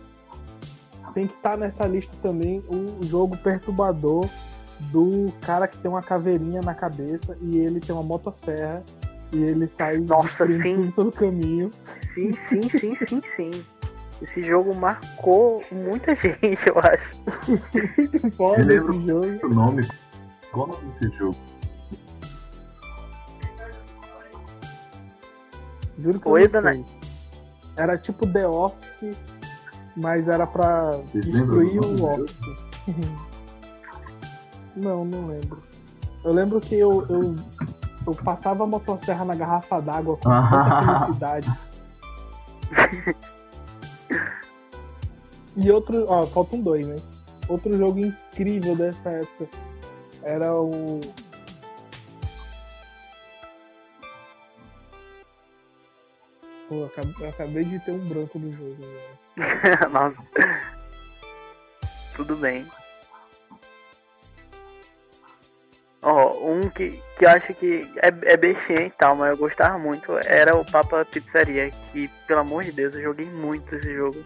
Tem que estar nessa lista também o jogo perturbador do cara que tem uma caveirinha na cabeça e ele tem uma motosserra e ele sai Nossa, sim. pelo caminho. Sim, sim, sim, sim, sim. Esse jogo marcou muita gente, eu acho. Foda Eu lembro. esse jogo. O nome. Qual o nome desse jogo? Juro que Oi, eu não sei. Era tipo The Office, mas era pra Vocês destruir o Office. não, não lembro. Eu lembro que eu, eu, eu passava a motosserra na garrafa d'água com tanta felicidade. E outro, ó, faltam dois, né? Outro jogo incrível dessa época era o. Pô, eu acabei, de ter um branco do jogo. velho. Nossa. Tudo bem. Ó, um que, que acho que é, é bestinha e tal, mas eu gostava muito, era o Papa Pizzaria, que, pelo amor de Deus, eu joguei muito esse jogo.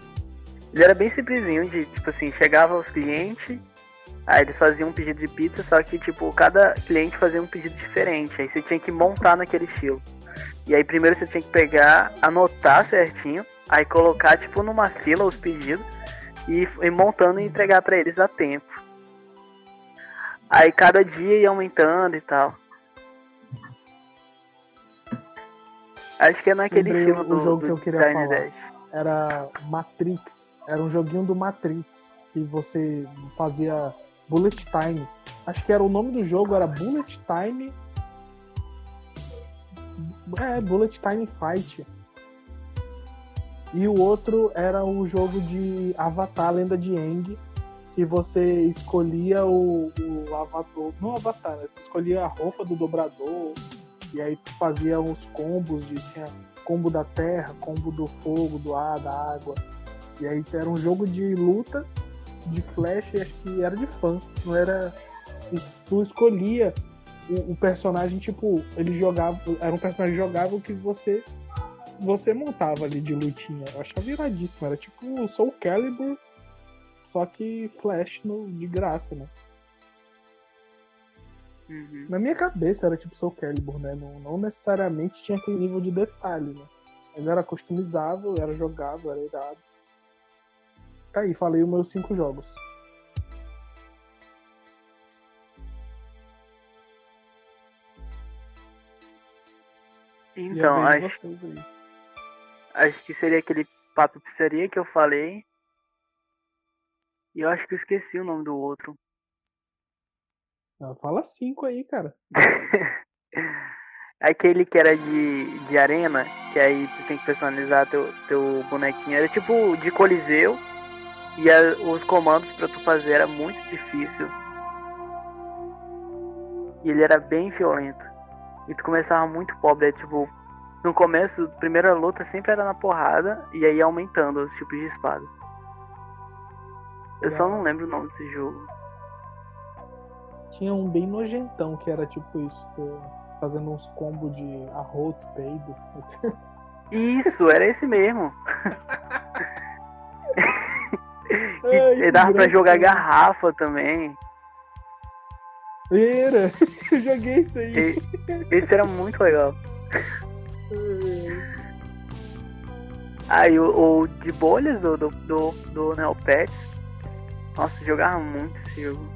Ele era bem simplesinho, de, tipo assim, chegava os clientes, aí eles faziam um pedido de pizza, só que, tipo, cada cliente fazia um pedido diferente, aí você tinha que montar naquele estilo. E aí primeiro você tinha que pegar, anotar certinho, aí colocar, tipo, numa fila os pedidos, e ir montando e entregar pra eles a tempo. Aí cada dia ia aumentando e tal. Acho que é naquele Lembrei estilo do, jogo que do eu queria Tiny falar. Dash. Era Matrix. Era um joguinho do Matrix. Que você fazia Bullet Time. Acho que era o nome do jogo, era Bullet Time. É, Bullet Time Fight. E o outro era o jogo de Avatar, Lenda de Aang, que você escolhia o, o avatar, não o avatar, né? Você escolhia a roupa do dobrador, e aí tu fazia uns combos de tinha combo da terra, combo do fogo, do ar, da água. E aí era um jogo de luta, de flash, acho que era de fã, não era. Tu escolhia o, o personagem, tipo, ele jogava. Era um personagem jogável que você você montava ali de lutinha. Eu achava viradíssimo. Era tipo o Soul Calibur, só que Flash no, de graça, né? Uhum. Na minha cabeça era tipo Soul Calibur, né? Não, não necessariamente tinha aquele nível de detalhe, né? Mas era customizável, era jogável, era irado. Tá aí, falei os meus cinco jogos. É Então, de acho, acho que seria aquele Papo Pizzaria que eu falei. E eu acho que eu esqueci o nome do outro. Ah, Fala cinco aí, cara. Aquele que era de, de arena, que aí tu tem que personalizar teu, teu bonequinho. Era tipo de coliseu. E a- os comandos pra tu fazer era muito difícil. E ele era bem violento. E tu começava muito pobre, é tipo. No começo, a primeira luta sempre era na porrada. E aí ia aumentando os tipos de espada. Eu só não lembro o nome desse jogo. Tinha um bem nojentão que era tipo isso, fazendo uns combos de arroto, peido. Isso, era esse mesmo. Ai, e dava pra jogar garrafa também. Era! Eu joguei isso aí. E- esse era muito legal. Aí o, o de bolhas do, do, do, do Neopets Nossa, jogava muito esse jogo.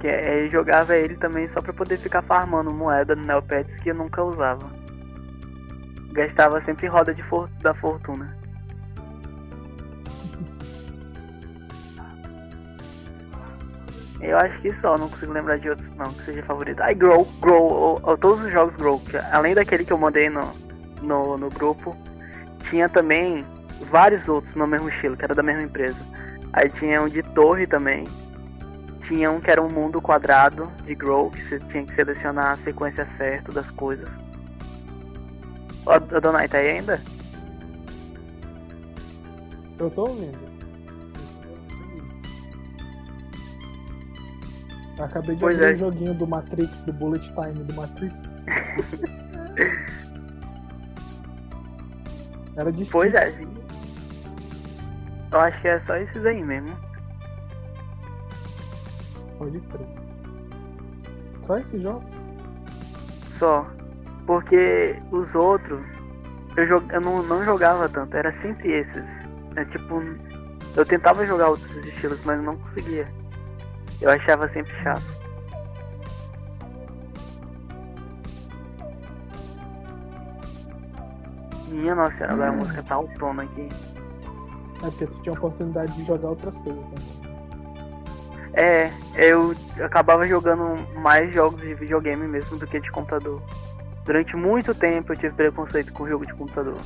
Que é, eu jogava ele também só pra poder ficar farmando moeda no Neopets que eu nunca usava. Gastava sempre roda de for da fortuna. Eu acho que só, não consigo lembrar de outros não, que seja favorito. Ai, Grow, Grow, ou- ou todos os jogos Grow, além daquele que eu mandei no, no, no grupo, tinha também vários outros no mesmo estilo, que era da mesma empresa. Aí tinha um de torre também. Tinha um que era um mundo quadrado de Grow, que você tinha que selecionar a sequência certa das coisas. Ó, a Donai tá aí ainda? Eu tô ouvindo. Eu Acabei de Pois abrir é. um joguinho do Matrix, do Bullet Time do Matrix. Era de Pois é, sim. Eu acho que é só esses aí mesmo. Pode crer. Só esses jogos? Só. Porque os outros eu, jog... eu não, não jogava tanto, era sempre esses. É tipo. Eu tentava jogar outros estilos, mas não conseguia. Eu achava sempre chato. Minha nossa agora a música tá autona aqui. É porque tu tinha a oportunidade de jogar outras coisas também. É, eu acabava jogando mais jogos de videogame mesmo do que de computador. Durante muito tempo eu tive preconceito com jogo de computador.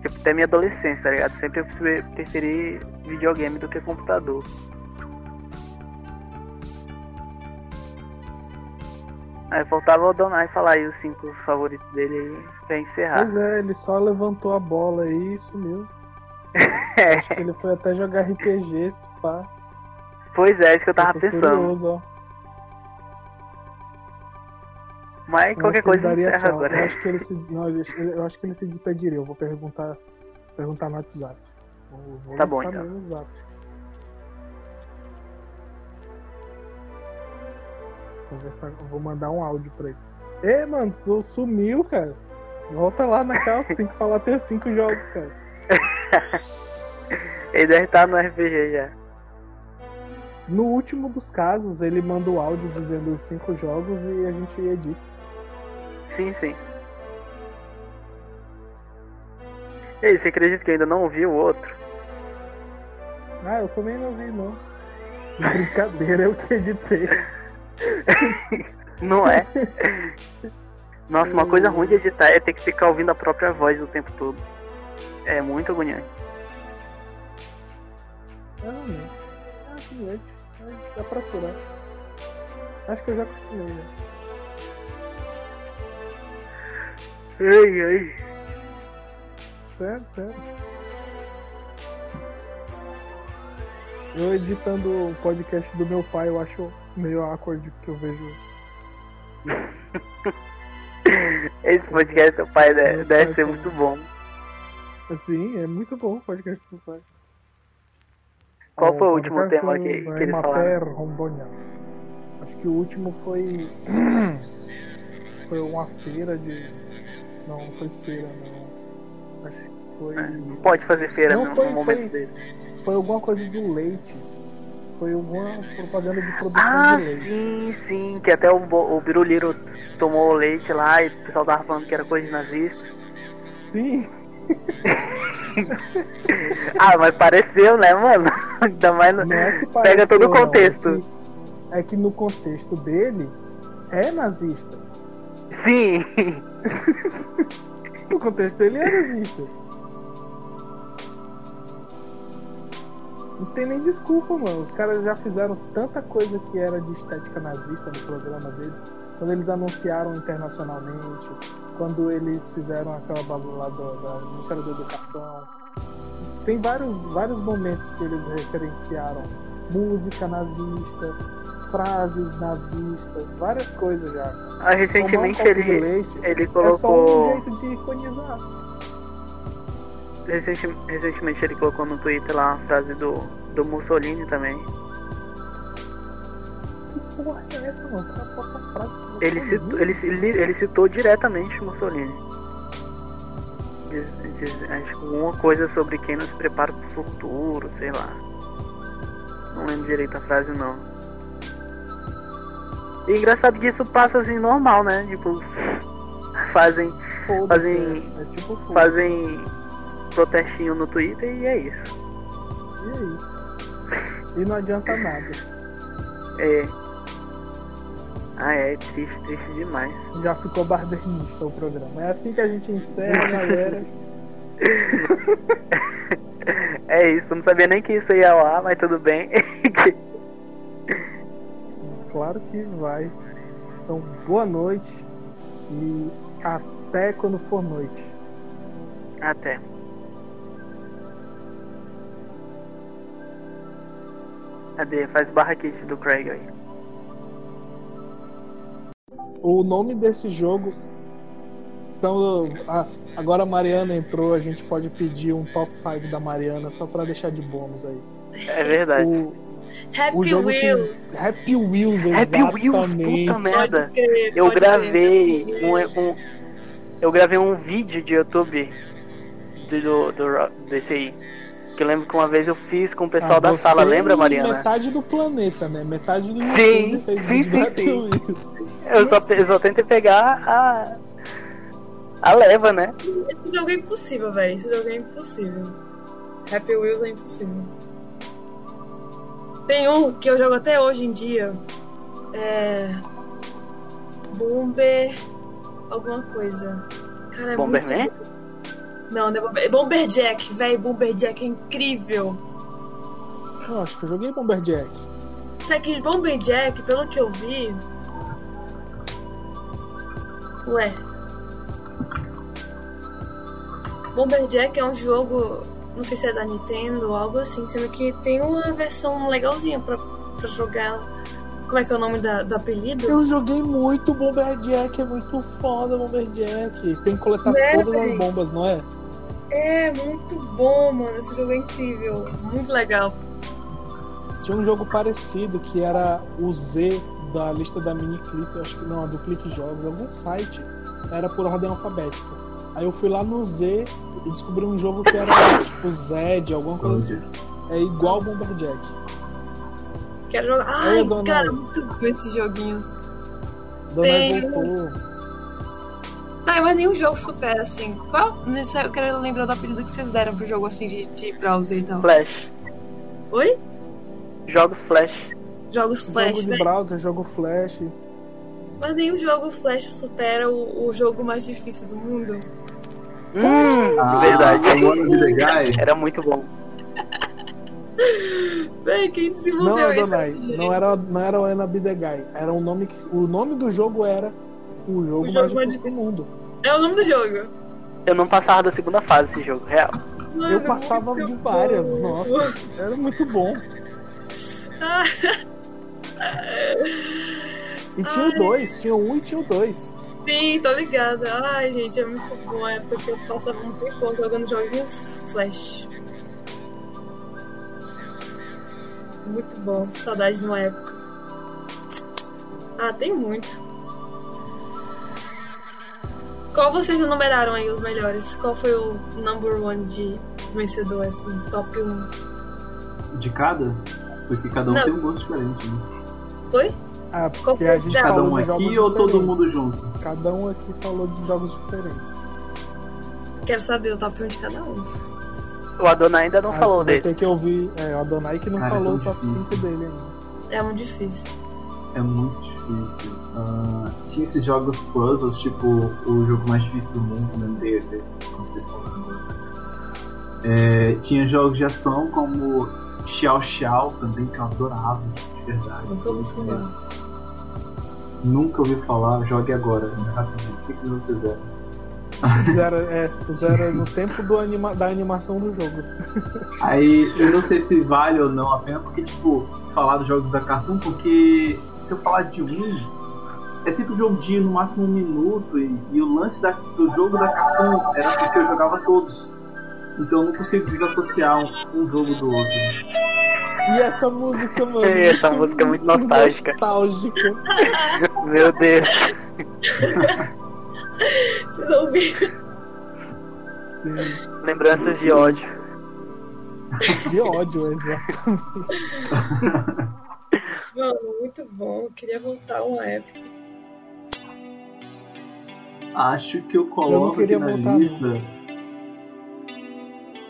Tipo, até minha adolescência, tá ligado? Sempre eu pre- preferi videogame do que computador. Aí faltava o Donai falar aí os cinco favoritos dele aí pra encerrar. Pois é, ele só levantou a bola aí e sumiu. É, Acho que ele foi até jogar RPG, esse pá. pois é, isso que eu tava tô pensando. curioso. Mas Eu qualquer coisa daria encerra agora. Eu acho que ele se, não, eu acho- eu que ele se despediria. Eu vou perguntar, perguntar no WhatsApp. Tá bom, então. no. Conversar, eu vou mandar um áudio pra ele. Ê, mano, tu sumiu, cara. Volta lá na calça, tem que falar até cinco jogos, cara. Ele deve estar no RPG já. No último dos casos, ele manda o áudio dizendo os cinco jogos e a gente edita. Sim, sim. E aí, você acredita que eu ainda não ouvi o outro? Ah, eu também não vi, não. Brincadeira, eu que editei. Não é? Nossa, uma coisa ruim de editar é ter que ficar ouvindo a própria voz o tempo todo. É muito agoniante. Que noite. Ah, Dá pra aturar. Acho que eu já acostumei, né? Ai, ai. Sério, sério. Eu editando o podcast do meu pai, eu acho meio awkward porque eu vejo. Esse podcast do pai deve, deve ser muito bom. Assim, é muito bom o podcast do pai. Qual foi o É, último tema que, que eles Emater falaram? Rondônia. Acho que o último foi. foi uma feira de. Não, não foi feira, não. Acho que foi. É, Não pode fazer feira Não, no, foi- no momento foi- dele. Foi alguma coisa do leite. Foi alguma propaganda de produção Ah, de leite. sim, sim, que até o, o Biruliro tomou leite lá e o pessoal tava falando que era coisa de nazista. Sim, ah, mas pareceu, né, mano? Ainda mais no... não é Pega pareceu, todo o é contexto. que- É que, no contexto dele é nazista. Sim, No contexto dele é nazista. Não tem nem desculpa, mano. Os caras já fizeram tanta coisa que era de estética nazista no programa deles. Quando eles anunciaram internacionalmente, quando eles fizeram aquela bagulho lá do, da Ministério da Educação. Tem vários, vários momentos que eles referenciaram música nazista, frases nazistas, várias coisas já. ah, recentemente um ele, leite ele é só colocou. um jeito de iconizar. recenti- recentemente ele colocou no Twitter lá uma frase do, do Mussolini também. Que porra é essa, mano? O cara bota frase. Ele citou, ele, ele, citou diretamente Mussolini. Diz, diz, acho que alguma coisa sobre quem nos prepara pro futuro, sei lá. Não lembro direito a frase não. E engraçado que isso passa assim normal, né? Tipo, fazem, Fazem- é, é tipo fazem protestinho no Twitter e é isso. E é isso. E não adianta nada. É. Ah é, triste, triste demais. Já ficou badernista o programa. É assim que a gente encerra, galera. É isso, não sabia nem que isso ia ar, mas tudo bem. Claro que vai. Então, boa noite e até quando for noite. Até. Cadê? Faz barra kit do Craig aí. O nome desse jogo. Então, a- agora a Mariana entrou, a gente pode pedir um top 5 da Mariana só pra deixar de bônus aí. É verdade. O, Happy Wheels. Happy Wheels, Happy Wheels, exatamente. puta merda. Crer, Eu gravei crer. um, um- eu gravei um vídeo de YouTube do, do, ro- desse aí. Que eu lembro que uma vez eu fiz com o pessoal Ah, da você sala, lembra, Mariana? Metade do planeta, né? Metade do Sim, sim, sim, sim. Eu só, eu só tentei pegar a. a leva, né? Esse jogo é impossível, velho. Esse jogo é impossível. Happy Wheels é impossível. Tem um que eu jogo até hoje em dia. É. Bomber. Alguma coisa. Cara, é Bomberman? muito. Não, não é Bomber... Bomberjack, velho. Bomberjack é incrível. Eu acho que eu joguei Bomberjack. Só que Bomberjack, pelo que eu vi. Ué. Bomberjack é um jogo. Não sei se é da Nintendo ou algo assim, sendo que tem uma versão legalzinha pra, pra jogar. Como é que é o nome da, do apelido? Eu joguei muito Bomberjack, é muito foda Bomberjack. Tem que coletar Né, todas as bombas, não é? É muito bom, mano. Esse jogo é incrível. Muito legal. Tinha um jogo parecido que era o Z da lista da Miniclip, acho que não, a do Clique Jogos, algum site, era por ordem alfabética. Aí eu fui lá no Z e descobri um jogo que era tipo Zed, alguma coisa assim. É igual Bomberjack. Quero jogar. Ai, dona cara, muito bom esses joguinhos. Dona Tem- voltou. Ai, mas nenhum jogo supera, assim. Qual? Não sei, Eu quero lembrar do apelido que vocês deram pro jogo, assim, de, de browser e tal. Flash. Oi? Jogos Flash. Jogos Flash, jogo de velho. browser, jogo flash. Mas nenhum jogo Flash supera o, o jogo mais difícil do mundo. Hum, Ah, verdade. Era muito bom. Véi, quem Não, desenvolveu isso? Donai, gente? não era, não era o Ana Be The Guy. Era um nome que, o nome do jogo era o jogo, O jogo mais mais difícil do mundo. É o nome do jogo. Eu não passava da segunda fase desse jogo, real. Mano, Eu passava muito de várias, bom. nossa, era muito bom. E tinha o dois, tinha o um e tinha o dois. sim, tô ligada. Ai, gente, é muito bom. É porque eu passava um tempão jogando joguinhos Flash. Muito bom. Saudade de uma época. Ah, tem muito. Qual vocês enumeraram aí os melhores? Qual foi o number one de vencedor, assim, top 1? De cada? Porque cada um Não. tem um gosto diferente, né? Foi? Ah, Qual porque a gente o Cada um aqui ou todo mundo junto? Cada um aqui falou de jogos diferentes. Quero saber o top 1 de cada um. O Adonai ainda não Ah, falou dele. ter que ouvir é, o Adonai que não Cara, é falou o tão top difícil. 5 dele ainda. É muito difícil. É muito difícil. Ah, tinha esses jogos puzzles, tipo o jogo mais difícil do mundo, né? DD, como vocês falaram. É, tinha jogos de ação como Xiao Xiao também, que eu adorava, de verdade. Nunca ouvi falar. Nunca ouvi falar, jogue agora, né? rapidinho, 5 minutos você zero. Fizeram, é, fizeram no tempo do anima, da animação do jogo. Aí eu não sei se vale ou não a pena, porque, tipo, falar dos jogos da Cartoon, porque se eu falar de um, é sempre um jogo de no máximo um minuto, e, e o lance da- do jogo da Cartoon era porque eu jogava todos. Então eu não consigo desassociar um, um jogo do outro. E essa música, mano. Essa música é muito nostálgica. Nostálgica. Meu Deus. Vocês ouviram? Sim, Lembranças de ódio. de ódio, exatamente. Mano, muito bom. Eu queria voltar uma época. Acho que eu coloco aqui queria na voltar, lista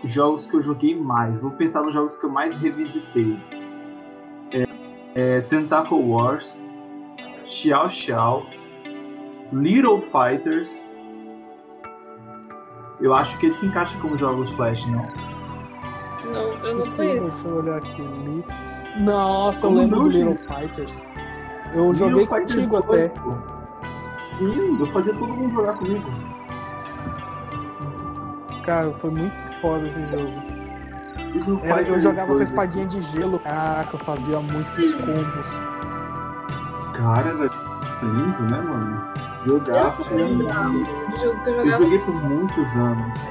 jogos que eu joguei mais. Vou pensar nos jogos que eu mais revisitei. É, é Tentacle Wars, Xiao Xiao, Little Fighters. Eu acho que ele se encaixa como jogos Flash, não? Não, eu não conheço. deixa eu olhar aqui. Nossa, Como eu lembro não, do Little? Fighters. Eu joguei Little Fighters contigo até. Sim, eu fazia todo mundo jogar comigo. Cara, foi muito foda esse jogo. Era- eu jogava com a espadinha de gelo. Caraca, eu fazia muitos combos. Cara, era lindo, né, mano? Jogaço. Eu jogo eu Eu jogava. joguei por muitos anos.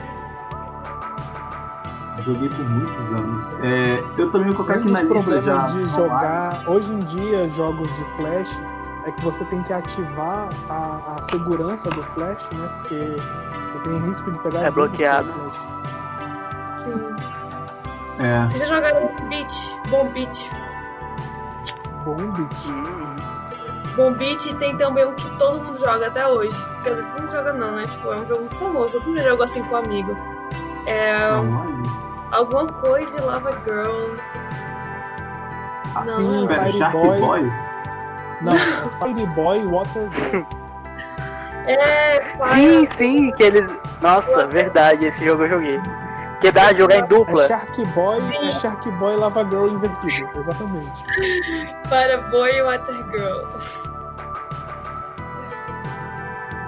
Joguei por muitos anos. É, eu também vou colocar Um aqui na lista já. problemas de jogar hoje em dia jogos de flash é que você tem que ativar a, a segurança do flash, né? Porque tem risco de pegar É bloqueado. Sim. É. Vocês já jogaram Beat? Bom Beat. Bom beat. Hum, Bom Beat tem também um que todo mundo joga até hoje. Quer dizer, todo mundo joga não, né? Tipo, é um jogo muito famoso. Eu primeiro jogo assim com um amigo. É Não, aí. alguma coisa e Lava Girl. Ah, Não, Pera, Fire Shark Boy. Boy? Não, é Fire Boy Water Girl. É, Sim, sim, que eles. Nossa, verdade, esse jogo eu joguei. Que dá a jogar em É dupla. Shark Boy, Sim. é Shark Boy Lava Girl invertido. Exatamente. Fireboy e Water Girl.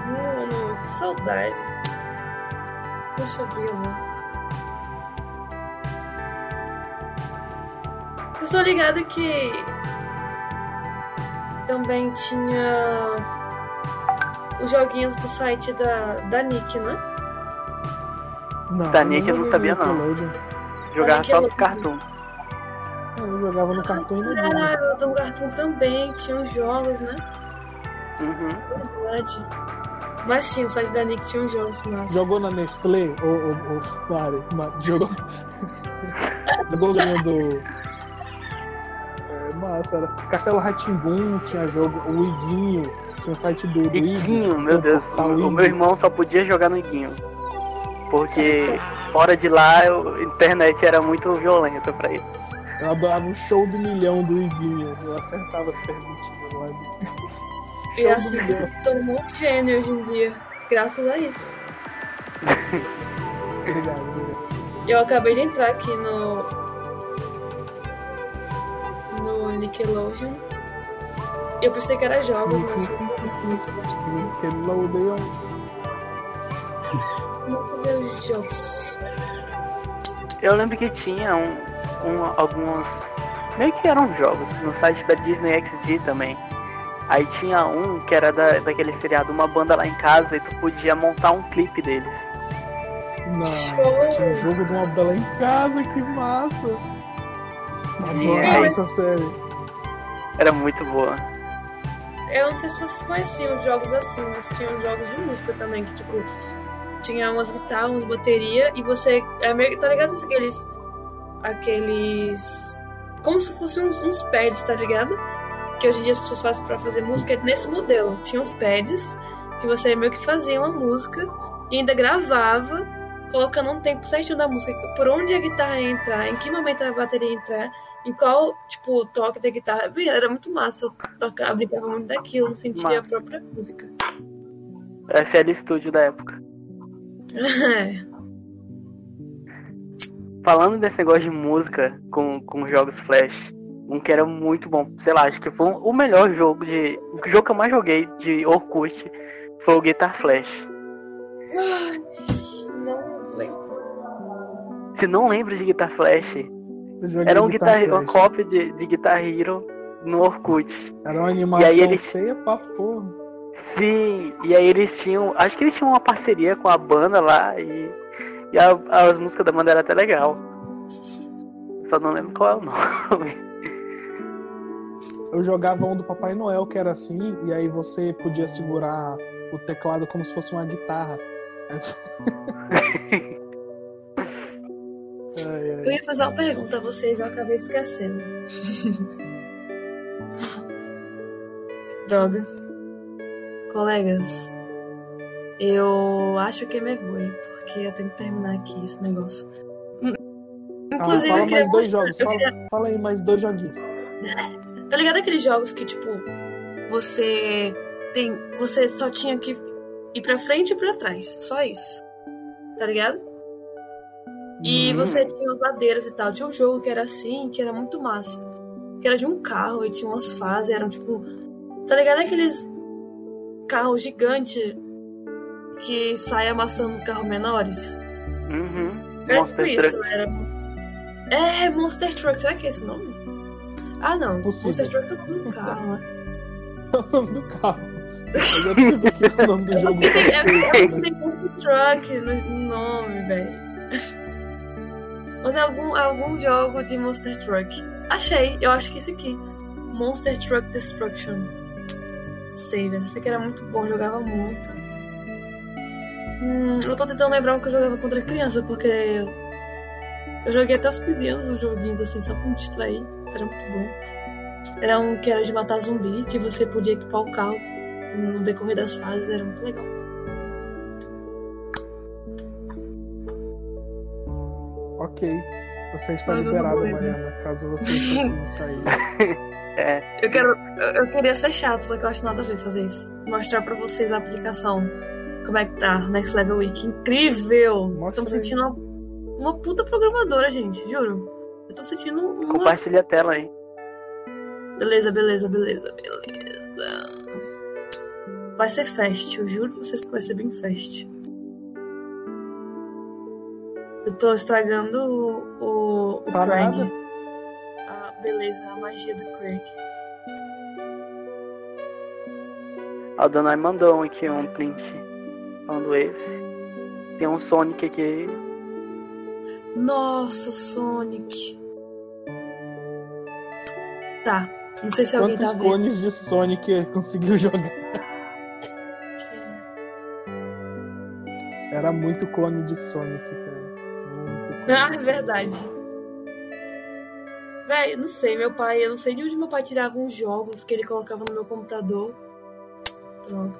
Mano, que saudade. Puxa vida. Vocês estão ligados que também tinha os joguinhos do site da, da Nick, né? Não, Da Nick eu não sabia, não. Jogava só no Cartoon. É, Eu jogava no cartão e no Disney. Ah, do Cartoon também tinha os jogos, né? Uhum. Verdade. Mas tinha, o site da Nick tinha uns jogos massa. Jogou na Nestlé? Ou, ou, ou Mari, jogou. jogou o jogo do. É, massa, era. Castelo Ratimbum tinha jogo. O Iguinho. Tinha o site do, do Ig, Iguinho, meu Deus. O, o meu irmão só podia jogar no Iguinho. Porque fora de lá eu- a internet era muito violenta pra ele. Eu adorava o show do milhão do Iguinho. Eu acertava as perguntinhas lá. E assim, milhão. todo mundo gênio hoje em dia. Graças a isso. Obrigado, obrigado. Eu acabei de entrar aqui no. No Nickelodeon. Eu pensei que era jogos, mas. Nickelodeon. Os jogos. Eu lembro que tinha um, um- alguns. Meio que eram jogos no site da Disney XD também. Aí tinha um que era da, daquele seriado Uma Banda Lá em Casa e tu podia montar um clipe deles. Não, tinha um jogo de uma bela em casa, que massa! Adorava aí- essa série. Era muito boa. Eu não sei se vocês conheciam os jogos assim, mas tinham jogos de música também, que tipo. Tinha umas guitarras, umas baterias, e você. É meio, tá ligado? Aqueles. Aqueles. Como se fossem uns, uns pads, tá ligado? Que hoje em dia as pessoas fazem pra fazer música nesse modelo. Tinha uns pads que você meio que fazia uma música e ainda gravava, colocando um tempo certinho da música, por onde a guitarra ia entrar, em que momento a bateria ia entrar, em qual, tipo, toque da guitarra. Era muito massa. Eu tocava, brincava muito daquilo, não sentia a Massa. própria música. FL Studio da época. É. Falando desse negócio de música com, com jogos Flash, um que era muito bom, sei lá, acho que foi o melhor jogo de. O jogo que eu mais joguei de Orkut foi o Guitar Flash. Não lembro. Se não lembra de Guitar Flash, era um guitar, uma Flash. cópia de, de Guitar Hero no Orkut. Era uma animação E aí eles- feia pra porra. Sim, e aí eles tinham. Acho que eles tinham uma parceria com a banda lá e, e a- as músicas da banda eram até legal. Só não lembro qual é o nome. Eu jogava um do Papai Noel que era assim, e aí você podia segurar o teclado como se fosse uma guitarra. Eu ia fazer uma pergunta a vocês, eu acabei esquecendo. Droga. Colegas, eu acho que me vou, porque eu tenho que terminar aqui esse negócio. Ah, Inclusive, fala eu queria mais dois jogos. Fala, queria- fala aí mais dois joguinhos. Tá ligado aqueles jogos que, tipo, você tem. Você só tinha que ir pra frente e pra trás. Só isso. Tá ligado? E Hum. você tinha as ladeiras e tal. Tinha um jogo que era assim, que era muito massa. Que era de um carro e tinha umas fases, eram tipo. Tá ligado aqueles carros gigantes que saem amassando carros menores? Uhum. Era Monster tipo isso, Truck. era. É, Monster Truck, será que é esse o nome? Ah não, Possível. Monster Truck é o nome do carro, né? É o nome do carro. Mas eu não sei é o nome do jogo. Porque tem, é, é, tem Monster Truck no, no nome, velho. Mas é algum, é algum jogo de Monster Truck. Achei, eu acho que esse aqui. Monster Truck Destruction. Save. Esse aqui era muito bom, jogava muito. Hum, eu tô tentando lembrar o que eu jogava contra criança, porque eu joguei até os 15 anos os joguinhos assim, só pra me distrair. Era muito bom. Era um que era de matar zumbi, que você podia equipar o carro no decorrer das fases, era muito legal. Ok. Você está Mas liberada, lembrar. Mariana, caso você precise sair. É. Eu quero. Eu, eu queria ser chato, só que eu acho nada a ver fazer isso. Mostrar pra vocês a aplicação. Como é que tá? Next Level Week. Incrível! Mostra Tô me sentindo uma, uma puta programadora, gente. Juro. Eu tô sentindo uma. Compartilha a tela aí. Beleza, beleza, beleza, beleza. Vai ser fast, eu juro pra vocês que vai ser bem fast. Eu tô estragando o, o, o Tá Craig. nada. Ah, beleza, a magia do Craig. A Danai mandou um aqui um print falando esse. Tem um Sonic aqui. Nossa, Sonic. Tá, não sei se alguém Quantos tá vendo. cones de Sonic conseguiu jogar? Era muito clone de Sonic, Ah, é verdade. Véi, não sei, meu pai, eu não sei de onde meu pai tirava uns jogos que ele colocava no meu computador. Droga.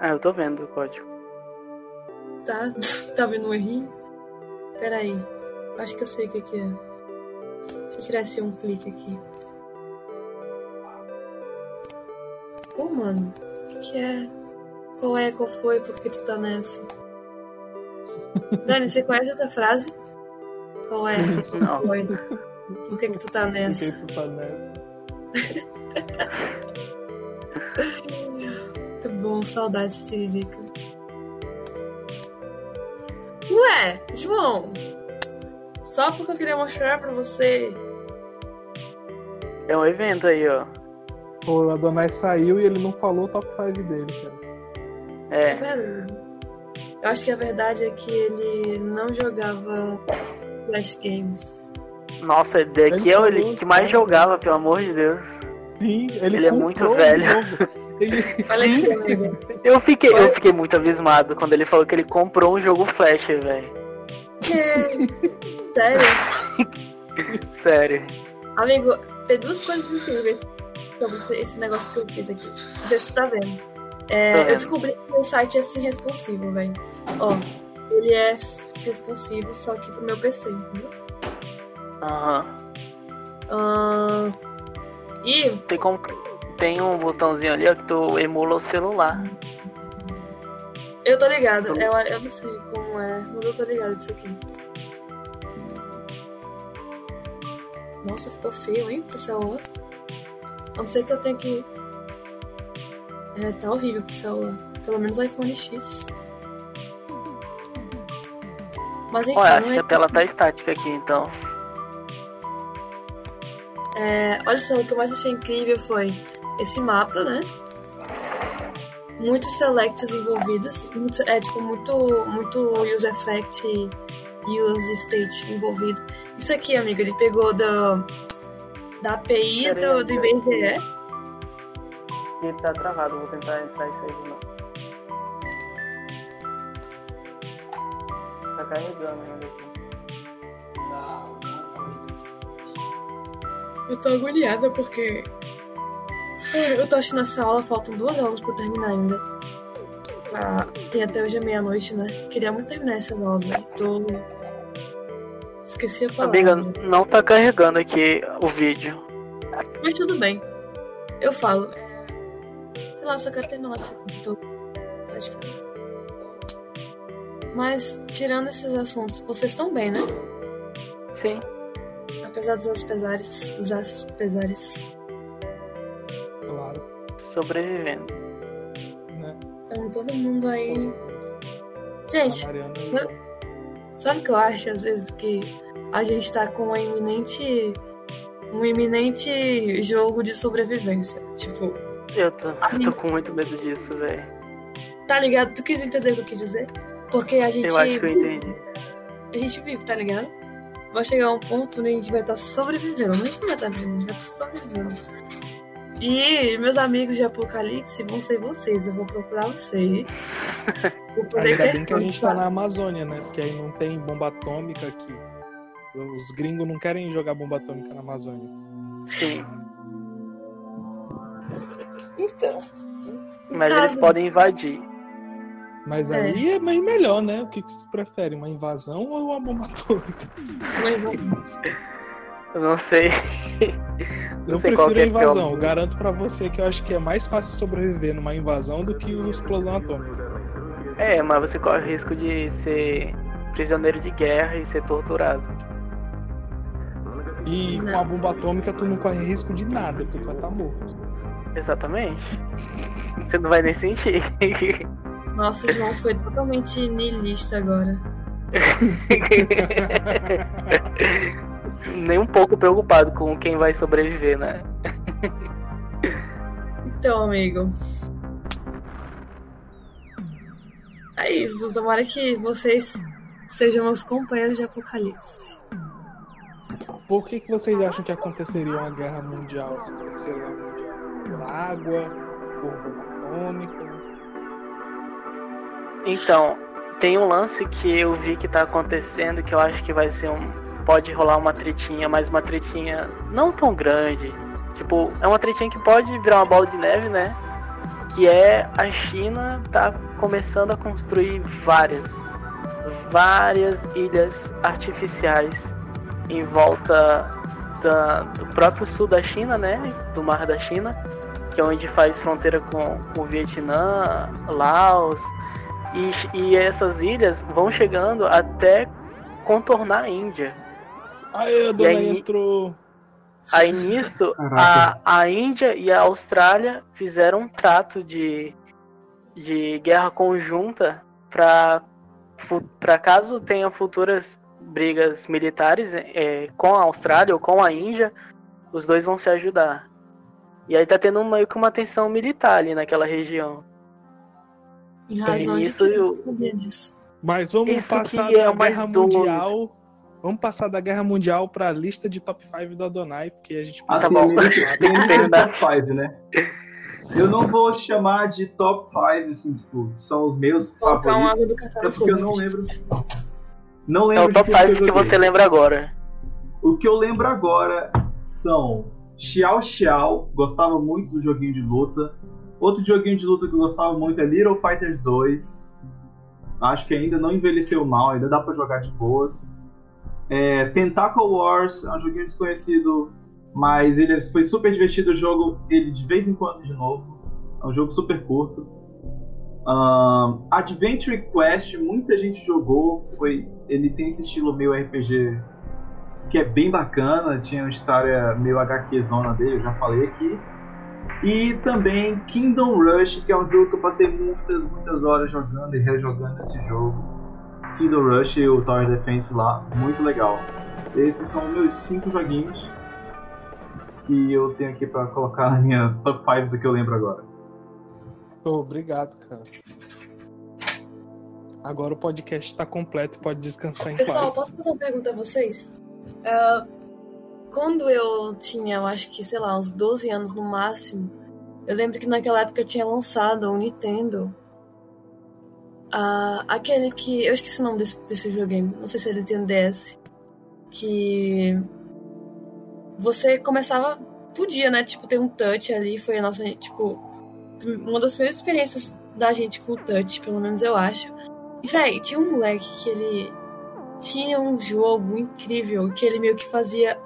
Ah, eu tô vendo o código. Tá, tá vendo um errinho? Pera aí. Acho que eu sei o que, que é. Deixa eu tirar esse um clique aqui. Pô, mano. O que, que é? Qual é? Qual foi? Por que tu tá nessa? Dani, você conhece essa frase? Qual é? Não. Foi. Por que, que tu tá Por nessa? que tu tá nessa? Muito bom, saudades, Tiririca. Ué, João! Só porque eu queria mostrar pra você. É um evento aí, ó. O Adonai saiu e ele não falou o top 5 dele, cara. É. Verdade. Eu acho que a verdade é que ele não jogava Flash Games. Nossa, daqui Ele é o que mais jogava, pelo amor de Deus. Sim, ele, Ele é muito velho. Ele... Amigo. Eu fiquei, eu fiquei muito abismado quando ele falou que ele comprou um jogo Flash, velho. Que... Sério? Sério. Amigo, tem duas coisas incríveis sobre esse negócio que eu fiz aqui. Não sei se você tá vendo. É, vendo. eu descobri que o site é assim responsivo, velho. Ó, ele é responsivo só que pro meu PC, entendeu? Aham. Ahn, e Tem como. Tem um botãozinho ali, ó, que tu emula o celular. eu tô ligado, eu, eu não sei como é, mas eu tô ligado disso aqui. Nossa, ficou feio, hein, pro celular. A não ser que eu tenha que. É, tá horrível pro celular. Pelo menos o iPhone X. Mas enfim, Olha, acho que a tela tá estática aqui, então. É, olha só, o que eu mais achei incrível foi esse mapa, né? Muitos selects envolvidos, muito, é tipo muito, muito use effect e use state envolvido. Isso aqui, amigo, ele pegou da, da API do, do IBGE. Ele tá travado, vou tentar entrar e sair de novo. Tá carregando ainda aqui. Eu tô agoniada porque. Eu tô assistindo essa aula, faltam duas aulas pra terminar ainda. Pra... Tem até hoje a meia-noite, né? Queria muito terminar essas aulas, velho. Tô. Esqueci a palavra. Amiga, não tá carregando aqui o vídeo. Mas tudo bem. Eu falo. Lá, só quero terminar esse tô... Tá diferente. Mas, tirando esses assuntos, vocês estão bem, né? Sim. Apesar dos seus pesares. Dos as pesares. Claro. Sobrevivendo. Né? Então, todo mundo aí. A Gente, sabe- sabe o que eu acho, às vezes, que a gente tá com um iminente. Um iminente jogo de sobrevivência. Tipo, Eu tô, eu tô com muito medo disso, velho. tá ligado? Tu quis entender o que eu quis dizer? Porque a gente. Eu acho que eu entendi. a gente vive, tá ligado? Vai chegar um ponto onde a gente vai estar sobrevivendo. A gente não vai estar vivendo, a gente vai estar sobrevivendo. E meus amigos de Apocalipse vão ser vocês. Eu vou procurar vocês. Vou poder Ainda bem que a gente tá na Amazônia, né? Porque aí não tem bomba atômica aqui. Os gringos não querem jogar bomba atômica na Amazônia. Sim. Então. Mas caso- eles podem invadir. Mas É. aí é bem melhor, né? O que tu prefere? Uma invasão ou uma bomba atômica? Eu não sei. Não Eu sei qual prefiro a é invasão. Garanto pra você que eu acho que é mais fácil sobreviver numa invasão do que uma explosão atômica. É, mas você corre o risco de ser prisioneiro de guerra e ser torturado. E com a bomba atômica tu não corre risco de nada, porque tu vai estar morto. Exatamente. Você não vai nem sentir. Nossa, o João foi totalmente niilista agora. nem um pouco preocupado com quem vai sobreviver, né? Então, amigo. É isso. Tomara que vocês sejam meus companheiros de Apocalipse. Por que, que vocês acham que aconteceria uma guerra mundial? Terceira guerra mundial? Por água? Por bomba atômica? Então, tem um lance que eu vi que tá acontecendo que eu acho que vai ser um. Pode rolar uma tretinha, mas uma tretinha não tão grande. Tipo, é uma tretinha que pode virar uma bola de neve, né? Que é a China tá começando a construir várias, várias ilhas artificiais em volta da- do próprio sul da China, né? Do Mar da China, que é onde faz fronteira com, o Vietnã, Laos, e, e essas ilhas vão chegando até contornar a Índia. Aí a dona aí- entrou. Aí nisso, a, a Índia e a Austrália fizeram um trato de, de guerra conjunta para caso tenha futuras brigas militares é, com a Austrália ou com a Índia, os dois vão se ajudar. E aí tá tendo meio que uma tensão militar ali naquela região. Em razão isso que eu. Mas vamos Isso passar que é da o mais guerra doido. mundial. Vamos passar da guerra mundial pra lista de top 5 do Adonai, porque a gente bom. limite- limite de Verdade. top 5, né? Eu não vou chamar de top 5, assim, tipo, são os meus favoritos. É porque eu não lembro. Não É lembro o de top tudo 5 eu que joguei. você lembra agora. O que eu lembro agora são Xiao Xiao, gostava muito do joguinho de luta. Outro joguinho de luta que eu gostava muito é Little Fighters 2. Acho que ainda não envelheceu mal, ainda dá pra jogar de boas. É, Tentacle Wars é um joguinho desconhecido, mas ele foi super divertido. Eu jogo ele de vez em quando de novo. É um jogo super curto. Ahn, Adventure Quest, muita gente jogou. Foi, ele tem esse estilo meio RPG que é bem bacana, tinha uma história meio HQ zona dele, eu já falei aqui. E também Kingdom Rush, que é um jogo que eu passei muitas, muitas horas jogando e rejogando esse jogo. Kingdom Rush e o Tower Defense lá, muito legal. Esses são os meus cinco joguinhos que eu tenho aqui pra colocar na minha top 5 do que eu lembro agora. Obrigado, cara. Agora o podcast tá completo, pode descansar em Pessoal, paz. posso fazer uma pergunta a vocês? Ah, quando eu tinha, eu acho que, sei lá, uns 12 anos no máximo, eu lembro que naquela época tinha lançado o Nintendo. Ah, aquele que. Eu esqueci o nome desse, desse videogame. Não sei se ele tem DS. Que. Você começava. Podia, né? Tipo, ter um touch ali. Foi a nossa. Tipo. Uma das primeiras experiências da gente com o touch, pelo menos eu acho. E, véi, tinha um moleque que ele. Tinha um jogo incrível que ele meio que fazia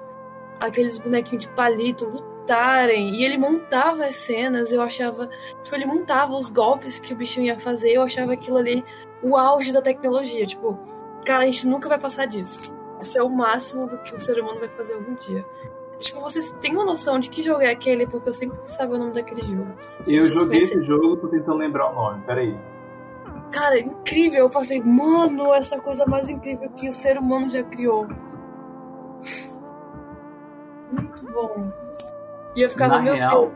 aqueles bonequinhos de palito lutarem. E ele montava as cenas, eu achava. Tipo, ele montava os golpes que o bichinho ia fazer, eu achava aquilo ali o auge da tecnologia. Tipo, cara, a gente nunca vai passar disso. Isso é o máximo do que o ser humano vai fazer algum dia. Tipo, vocês têm uma noção de que jogo é aquele? Porque eu sempre sabia o nome daquele jogo. Se Eu joguei conhecem- esse jogo, tô tentando lembrar o nome, peraí. Cara, incrível. Eu passei, mano, essa coisa mais incrível que o ser humano já criou. Muito bom. E eu ficava, Na meu real,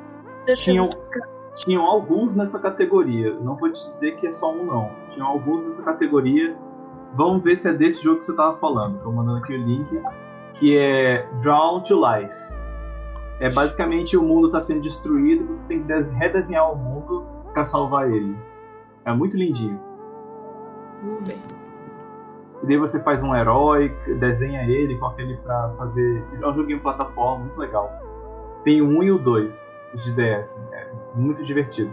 Deus. Tinham, muito tinham alguns nessa categoria. Não vou te dizer que é só um, não. Tinham alguns nessa categoria. Vamos ver se é desse jogo que você tava falando. Tô mandando aqui o link. Que é Drawn to Life. É basicamente o mundo tá sendo destruído e você tem que des- redesenhar o mundo pra salvar ele. É muito lindinho. Vamos ver. E daí você faz um herói, desenha ele, coloca ele pra fazer. É um joguinho plataforma muito legal. Tem o 1 e o 2 de DS. É muito divertido.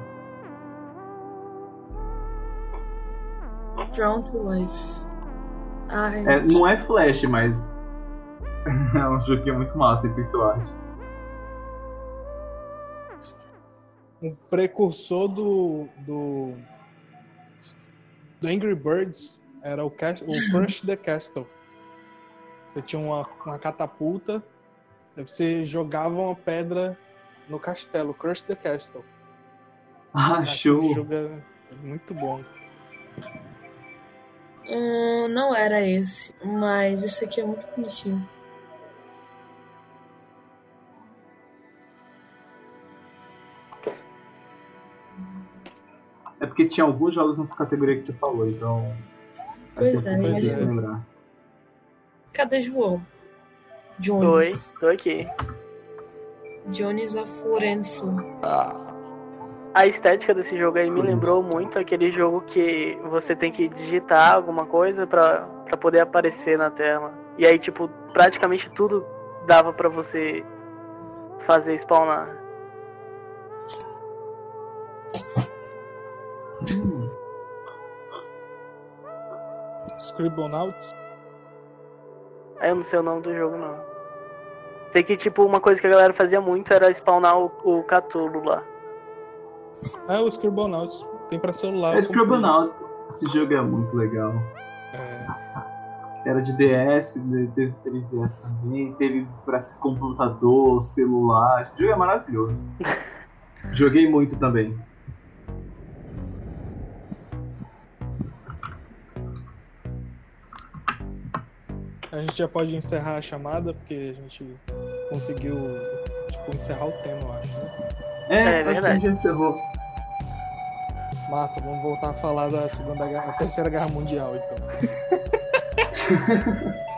Drawn to Life. Ai, É, não é Flash, mas. é um joguinho muito massa em pixel art. Um precursor do, do, do Angry Birds era o, Cas- o Crush the Castle. Você tinha uma, uma catapulta, você jogava uma pedra no castelo, Crush the Castle. Ah, show! jogo é muito bom. hum, não era esse, mas esse aqui é muito bonitinho. Porque tinha alguns jogos nessa categoria que você falou, então. Pois é, é lembrar. Cadê João? Oi, Jones. tô aqui. Jones Aforenso. A estética desse jogo aí me lembrou muito aquele jogo que você tem que digitar alguma coisa pra, pra poder aparecer na tela. E aí, tipo, praticamente tudo dava pra você fazer spawnar. Scribblenauts. Aí eu não sei o nome do jogo, não. Sei que, tipo, uma coisa que a galera fazia muito era spawnar o, o Cthulhu lá. É o Scribblenauts. Tem pra celular. É Scribblenauts. Esse jogo é muito legal. É. Era de DS, de- teve 3DS também, teve pra computador, celular. Esse jogo é maravilhoso. Joguei muito também. Gente já pode encerrar a chamada, porque a gente conseguiu tipo, encerrar o tema, eu acho. Né? É, É que a verdade. gente já encerrou. Massa, vamos voltar a falar da segunda guerra, a terceira guerra mundial, então.